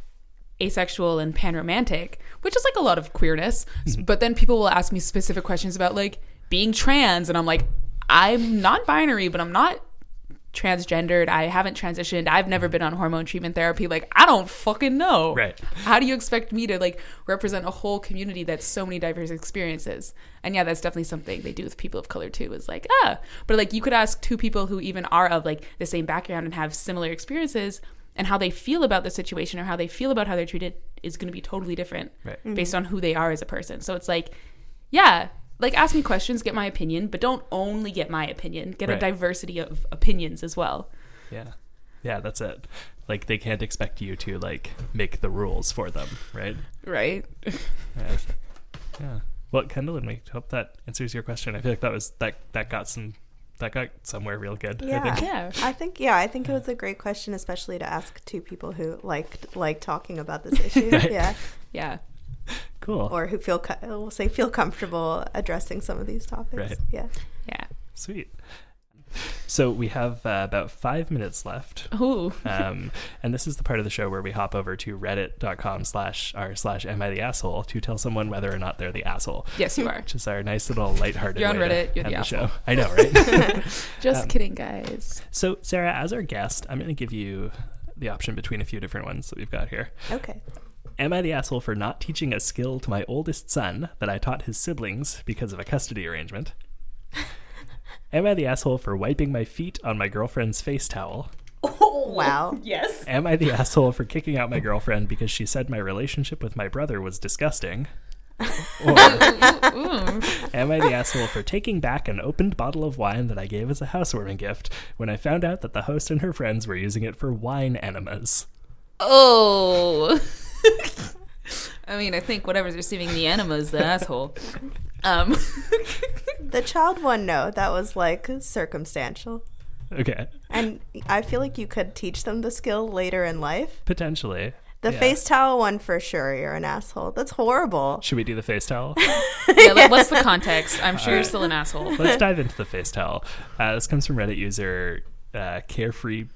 asexual, and panromantic, which is like a lot of queerness. Mm-hmm. But then people will ask me specific questions about like being trans, and I'm like, I'm non-binary, but I'm not transgendered. I haven't transitioned. I've never been on hormone treatment therapy. Like, I don't fucking know. Right. How do you expect me to like represent a whole community that's so many diverse experiences? And yeah, that's definitely something they do with people of color too. Is like, ah, but like you could ask two people who even are of like the same background and have similar experiences, and how they feel about the situation or how they feel about how they're treated is going to be totally different Right. based on who they are as a person. So it's like, yeah, like ask me questions, get my opinion, but don't only get my opinion. Get Right. a diversity of opinions as well. Yeah. Yeah, that's it. Like they can't expect you to like make the rules for them, right? Right. Yeah. yeah. Well, Kendallin me hope that answers your question. I feel like that was that that got some that got somewhere real good. I Yeah. think. Yeah. I think yeah, I think it was a great question, especially to ask two people who like like talking about this issue. Right. Yeah, Yeah. Cool. or who feel co- we'll say feel comfortable addressing some of these topics. Right. Yeah. Yeah. Sweet. So we have uh, about five minutes left. Ooh. um, and this is the part of the show where we hop over to reddit.com slash r slash am I the asshole to tell someone whether or not they're the asshole. Yes, you are. Which is our nice little lighthearted You're on way to Reddit, you're the end asshole. show. I know, right? Just Um, kidding, guys. so, Sarah, as our guest, I'm going to give you the option between a few different ones that we've got here. Okay. Am I the asshole for not teaching a skill to my oldest son that I taught his siblings because of a custody arrangement? Am I the asshole for wiping my feet on my girlfriend's face towel? Oh, Wow. Yes. Am I the asshole for kicking out my girlfriend because she said my relationship with my brother was disgusting? Or mm. am I the asshole for taking back an opened bottle of wine that I gave as a housewarming gift when I found out that the host and her friends were using it for wine enemas? Oh. I mean, I think whatever's receiving the enema is the asshole. Um, The child one, no, that was like circumstantial. Okay, And I feel like you could teach them the skill later in life. potentially. The Yeah. face towel one for sure, you're an asshole. That's horrible. Should we do the face towel? yeah, like, what's the context? I'm sure you're still an asshole. Let's dive into the face towel. Uh, this comes from Reddit user uh, Carefree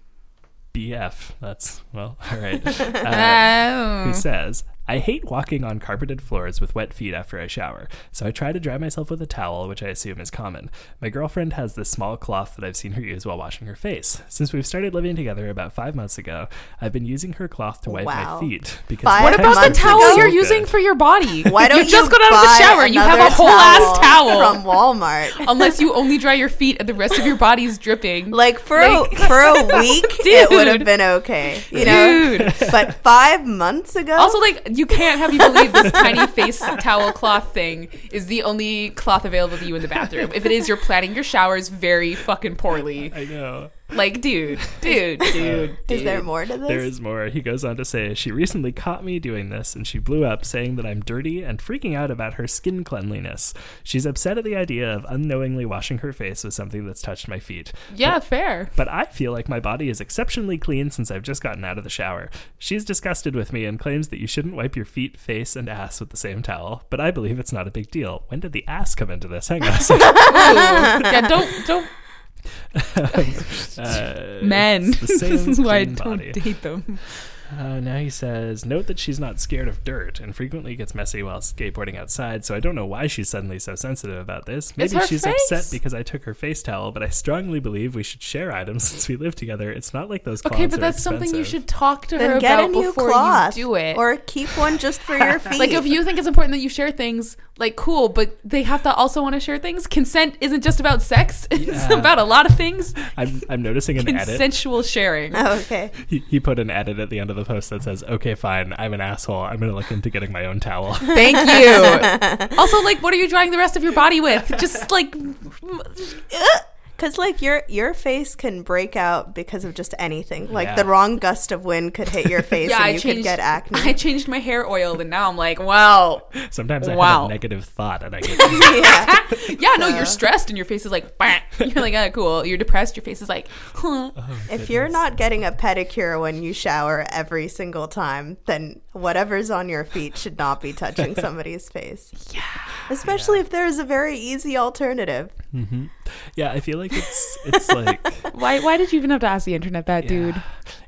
BF. That's, well, all right. Uh, who Oh. says, I hate walking on carpeted floors with wet feet after I shower, so I try to dry myself with a towel, which I assume is common. My girlfriend has this small cloth that I've seen her use while washing her face. Since we've started living together about five months ago, I've been using her cloth to wipe Wow. my feet. Because Five What about the towel ago? you're using for your body? Why don't you just you got out of the shower? You have a another whole ass towel. from Walmart? Unless you only dry your feet and the rest of your body's dripping. Like for Like- a, for a week, it would have been okay, you know. Dude. But five months ago, Also, like, you can't have you believe this tiny face towel cloth thing is the only cloth available to you in the bathroom. If it is, you're planning your showers very fucking poorly. I know. Like, dude, dude, dude. is there more to this? There is more. He goes on to say, She recently caught me doing this and she blew up, saying that I'm dirty and freaking out about her skin cleanliness. She's upset at the idea of unknowingly washing her face with something that's touched my feet. Yeah, fair. But I feel like my body is exceptionally clean since I've just gotten out of the shower. She's disgusted with me and claims that you shouldn't wipe your feet, face, and ass with the same towel. But I believe it's not a big deal. When did the ass come into this? Hang on a second. Ooh. yeah, don't don't Uh, men. it's the same this is why I don't body. date them. Uh, now he says, note that she's not scared of dirt and frequently gets messy while skateboarding outside, so I don't know why she's suddenly so sensitive about this. Maybe she's face. upset because I took her face towel, but I strongly believe we should share items since we live together. It's not like those cloths Okay, but are that's something you should talk to then her get a about new before cloth you do it. or keep one just for your feet. like if you think it's important that you share things, like cool, but they have to also want to share things. Consent isn't just about sex; it's Yeah. about a lot of things. I'm, I'm noticing an edit. Consensual sharing. Oh, okay. He, he put an edit at the end of the post that says, okay, fine, I'm an asshole. I'm going to look into getting my own towel. Thank you. also, like, what are you drying the rest of your body with? Just like, Because like your your face can break out because of just anything. Like Yeah. the wrong gust of wind could hit your face yeah, and I you changed. could get acne. I changed my hair oil, and now I'm like, wow. Sometimes I have a negative thought and I get yeah. Yeah, no, you're stressed, and your face is like, "Bah." you're like, ah, cool. You're depressed. Your face is like, huh. If you're not getting a pedicure when you shower every single time, then whatever's on your feet should not be touching somebody's face. Yeah. Especially if there's a very easy alternative. Mm-hmm. Yeah, I feel like it's it's like Why? Why did you even have to ask the internet that, dude?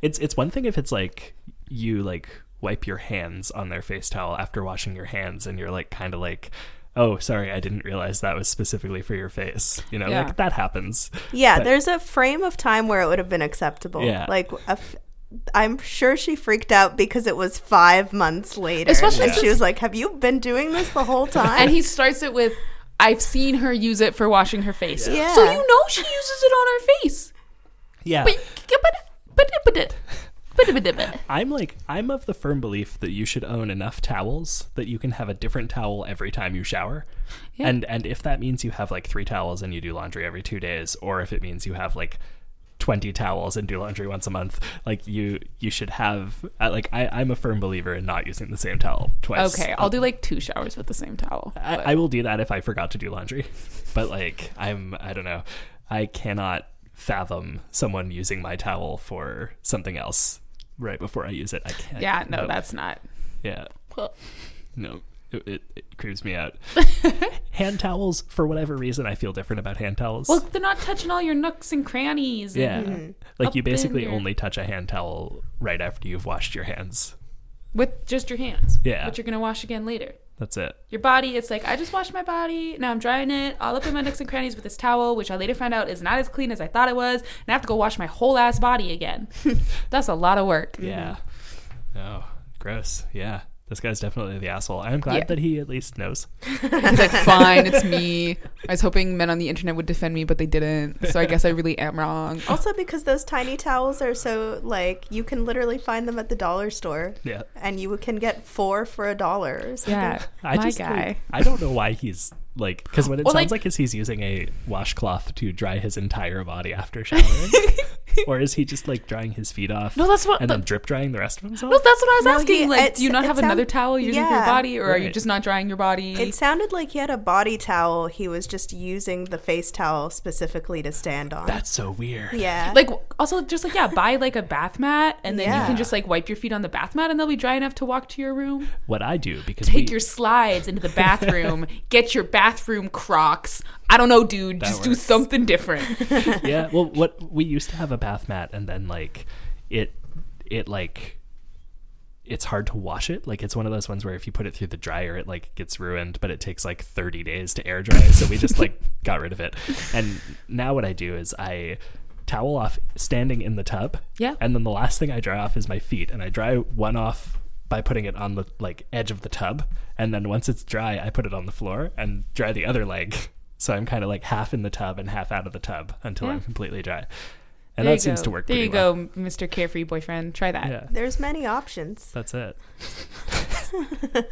It's it's one thing if it's like you like wipe your hands on their face towel after washing your hands and you're like kind of like oh, sorry, I didn't realize that was specifically for your face. You know, Yeah. like that happens. Yeah, But- there's a frame of time where it would have been acceptable. Yeah. Like, a f- I'm sure she freaked out because it was five months later. Especially and she was like, Have you been doing this the whole time? And he starts it with, "I've seen her use it for washing her face." Yeah. So you know she uses it on her face. Yeah. But but but but but I'm like I'm of the firm belief that you should own enough towels that you can have a different towel every time you shower. Yeah. And and if that means you have like 3 towels and you do laundry every 2 days or if it means you have like 20 towels and do laundry once a month, like you you should have uh, like I I'm a firm believer in not using the same towel twice. Okay, I'll do like two showers with the same towel. I, I will do that if I forgot to do laundry. But like I'm I don't know. I cannot fathom someone using my towel for something else right before I use it. I can't. yeah, no, nope. that's not. yeah. No, it, it, it creeps me out. hand towels, for whatever reason, I feel different about hand towels. Well, they're not touching all your nooks and crannies. and- yeah, mm-hmm. like you basically your- only touch a hand towel right after you've washed your hands. with just your hands. Yeah. Which you're gonna wash again later. That's it. Your body, it's like I just washed my body. Now I'm drying it all up in my nooks and crannies with this towel, which I later found out is not as clean as I thought it was, and I have to go wash my whole ass body again. That's a lot of work. Yeah. Mm-hmm. Oh, gross. Yeah. This guy's definitely the asshole. I'm glad Yeah. that he at least knows. He's like, fine, it's me. I was hoping men on the internet would defend me, but they didn't. So I guess I really am wrong. also, because those tiny towels are so, like, you can literally find them at the dollar store. Yeah. And you can get four for a dollar or something. Yeah, I my just guy. like, I don't know why he's like because what it Well, sounds like- like, is he's using a washcloth to dry his entire body after showering, or is he just like drying his feet off? No, that's what- and the- then drip drying the rest of himself. No, that's what I was No, asking. he- like, it's- do you not it have another towel you're using for your yeah. body, or are you just not drying your body? It sounded like he had a body towel. He was just using the face towel specifically to stand on. That's so weird. yeah. like also just like yeah, buy like a bath mat, and then you can just like wipe your feet on the bath mat, and they'll be dry enough to walk to your room. What I do because Take we, your slides into the bathroom, get your bathroom Crocs. I don't know, dude. That just do something different. yeah. Well, what we used to have a bath mat, and then like it, it like. It's hard to wash it. Like it's one of those ones where if you put it through the dryer, it like gets ruined, but it takes like 30 days to air dry. So we just like got rid of it. And now what I do is I towel off standing in the tub. Yeah. And then the last thing I dry off is my feet, and I dry one off by putting it on the like edge of the tub, and then once it's dry, I put it on the floor and dry the other leg. So I'm kind of like half in the tub and half out of the tub until Yeah. I'm completely dry. And There that seems go. to work There pretty you well. go, Mr. Carefree boyfriend. Try that. Yeah, There's many options. that's it.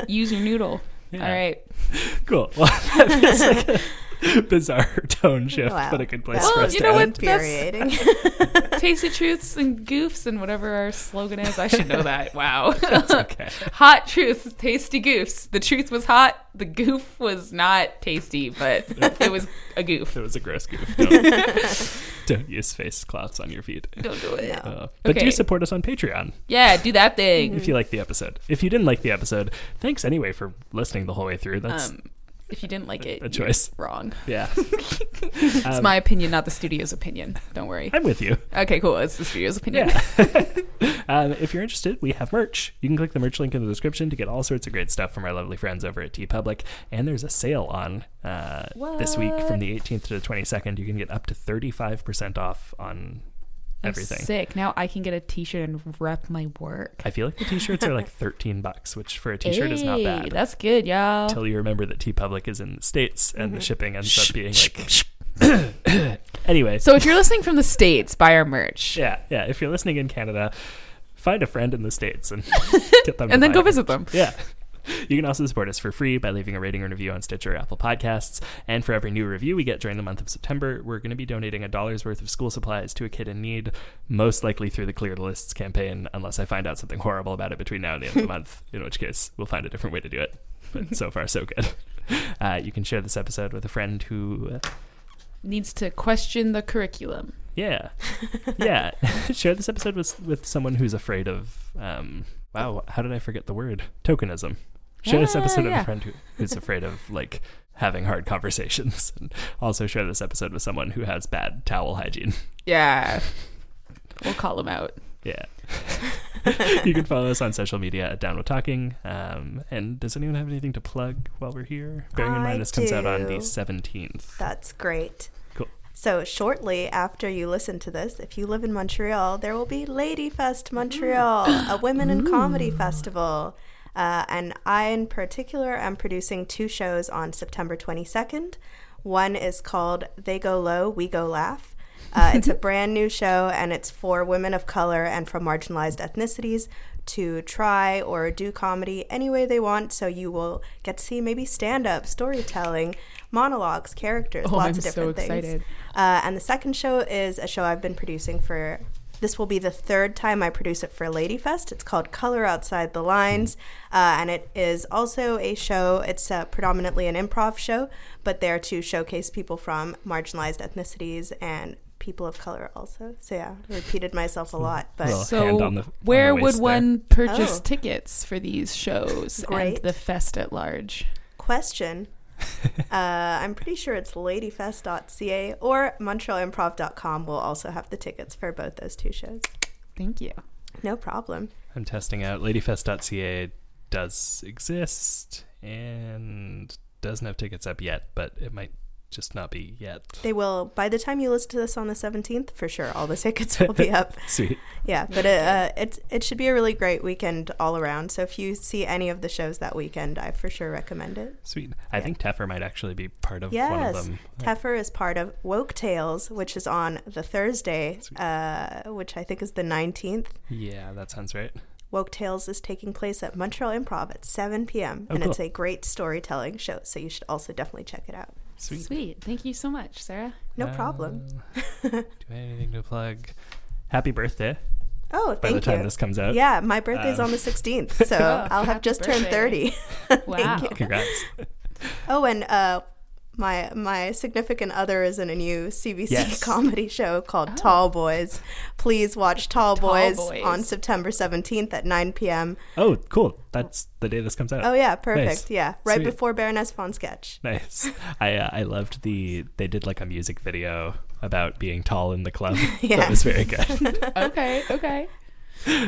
Use your noodle. Yeah. All right. Cool. Well, that's like a bizarre tone shift, Wow. but a good place That for Well, us you to know end. what? Infuriating. Tasty truths and goofs and whatever our slogan is. I should know that. Wow. Okay. hot truths, tasty goofs. The truth was hot. The goof was not tasty, but it was a goof. It was a gross goof. Don't, don't use face cloths on your feet. Don't do it. Uh, but Okay. do support us on Patreon Yeah, do that thing. if you like the episode. If you didn't like the episode, thanks anyway for listening the whole way through. That's Um, if you didn't like it, a choice. wrong. yeah. It's my opinion, not the studio's opinion. Don't worry. I'm with you. Okay, cool. It's the studio's opinion. Yeah. um, if you're interested, we have merch. You can click the merch link in the description to get all sorts of great stuff from our lovely friends over at TeePublic. And there's a sale on uh, this week from the 18th to the 22nd. You can get up to 35% off on everything. sick. Now I can get a T-shirt and rep my work. I feel like the t-shirts are like 13 bucks, which for a t-shirt is not bad. That's good, y'all. Until you remember that TeePublic is in the States and Mm-hmm. the shipping ends up being like. anyway, So if you're listening from the States, buy our merch. yeah, yeah. If you're listening in Canada, find a friend in the States and get them And then go it. visit them. Yeah. You can also support us for free by leaving a rating or review on Stitcher or Apple Podcasts. And for every new review we get during the month of September, we're going to be donating a dollar's worth of school supplies to a kid in need, most likely through the Clear the Lists campaign, unless I find out something horrible about it between now and the end of the month, in which case we'll find a different way to do it. But so far, so good. Uh, you can share this episode with a friend who, uh, Needs to question the curriculum. yeah, yeah, share this episode with with someone who's afraid of, um, wow, how did I forget the word? Tokenism. Share this Ah, episode with yeah. a friend who, who's afraid of like having hard conversations, and also share this episode with someone who has bad towel hygiene. Yeah. We'll call them out. Yeah. you can follow us on social media at Down with Talking. Um, and does anyone have anything to plug while we're here? Bearing in I mind this comes out on the 17th. That's great. So shortly after you listen to this, if you live in Montreal, there will be Lady Fest Montreal, a women in comedy festival. Uh, and I, in particular, am producing two shows on September 22nd. One is called They Go Low, We Go Laugh. Uh, it's a brand new show, and it's for women of color and from marginalized ethnicities to try or do comedy any way they want. So you will get to see maybe stand up, storytelling, monologues, characters, Oh, lots I'm of so different things. excited. Uh, and the second show is a show I've been producing for. This will be the third time I produce it for Ladyfest. It's called Color Outside the Lines, uh, and it is also a show. It's uh, predominantly an improv show, but there to showcase people from marginalized ethnicities and people of color also. So yeah, I repeated myself a lot, but Well, hand So, the- where the would there. one purchase Oh. tickets for these shows Great. and the fest at large? question. uh, I'm pretty sure it's ladyfest.ca or montrealimprov.com will also have the tickets for both those two shows. Thank you. No problem. I'm testing out ladyfest.ca does exist and doesn't have tickets up yet, but it might just not be yet. They will by the time you listen to this on the 17th for sure all the tickets will be up. Sweet. Yeah, but it uh, it it should be a really great weekend all around. So if you see any of the shows that weekend, I for sure recommend it. Sweet. I Yeah. think Teffer might actually be part of one of Yes, them. Teffer is part of Woke Tales, which is on the Thursday, uh, which I think is the 19th. Yeah, that sounds right. Woke Tales is taking place at Montreal Improv at 7 p.m. Oh, and it's a great storytelling show, so you should also definitely check it out. Sweet. Sweet. Thank you so much, Sarah. No problem. Uh, do I have anything to plug? Happy birthday. Oh, thank you. By the time you. this comes out. Yeah, my birthday's Um, on the 16th, so Oh, I'll have happy just turned 30. Wow. Thank you. Congrats. Oh, and uh, my my significant other is in a new CBC Yes. comedy show called Oh. Tall Boys. Please watch Tall, Tall Boys, Boys. on September 17th at 9 p.m. Oh, cool. That's the day this comes out. Oh yeah, perfect. Nice. Yeah, right Sweet. before Baroness von Sketch. Nice. I uh, I loved the they did like a music video about being tall in the club. Yeah. That was very good. okay, okay.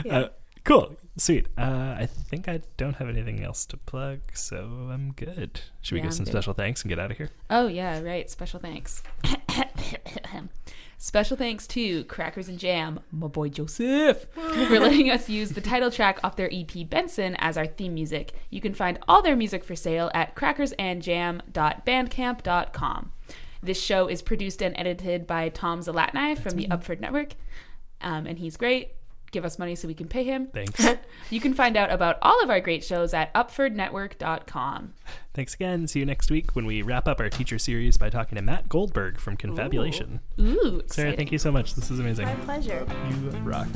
Yeah. Uh, cool. Sweet. Uh, I think I don't have anything else to plug, so I'm good. Should we Yeah, give I'm some good. special thanks and get out of here? Oh, yeah, right. Special thanks. Special thanks to Crackers and Jam, my boy Joseph, for letting us use the title track off their EP Benson as our theme music. You can find all their music for sale at crackersandjam.bandcamp.com. This show is produced and edited by Tom Zalatni from the Upford Network, um, and he's great. Give us money so we can pay him. Thanks. You can find out about all of our great shows at upfordnetwork.com. Thanks again. See you next week when we wrap up our teacher series by talking to Matt Goldberg from Confabulation. Ooh, Sarah, thank you so much. This is amazing. My pleasure. You rock.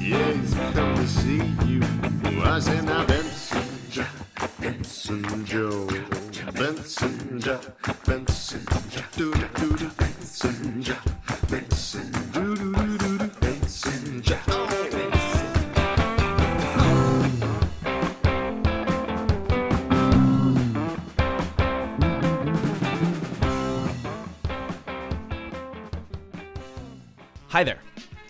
Yeah, he's come to see you. I say now, Benson, Ja, Benson Joe, Benson, Ja, Benson, Ja, do do do do, Benson, Ja, Benson, do Hi there.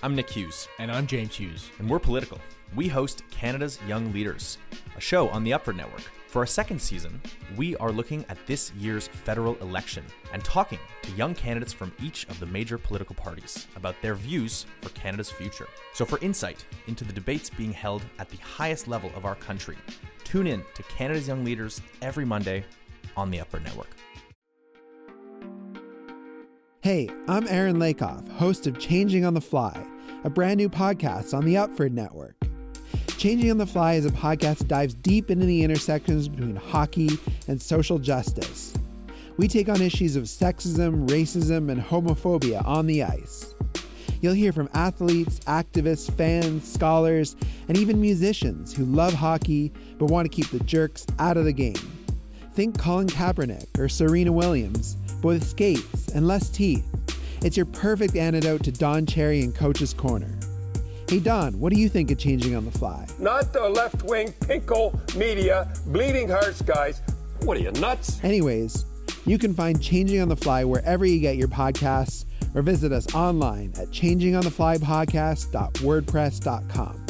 I'm Nick Hughes, And I'm James Hughes. and we're political. We host Canada's Young Leaders, a show on the Upford Network. For our second season, we are looking at this year's federal election and talking to young candidates from each of the major political parties about their views for Canada's future. So, for insight into the debates being held at the highest level of our country, tune in to Canada's Young Leaders every Monday on the Upford Network. Hey, I'm Aaron Lakoff, host of Changing on the Fly, a brand new podcast on the Upford Network. Changing on the Fly is a podcast that dives deep into the intersections between hockey and social justice. We take on issues of sexism, racism, and homophobia on the ice. You'll hear from athletes, activists, fans, scholars, and even musicians who love hockey but want to keep the jerks out of the game. Think Colin Kaepernick or Serena Williams, with skates and less teeth. It's your perfect antidote to Don Cherry and Coach's Corner. Hey Don, what do you think of changing on the fly? Not the left wing pinko media, bleeding hearts guys. What are you, nuts? Anyways, you can find Changing on the Fly wherever you get your podcasts or visit us online at changingontheflypodcast.wordpress.com.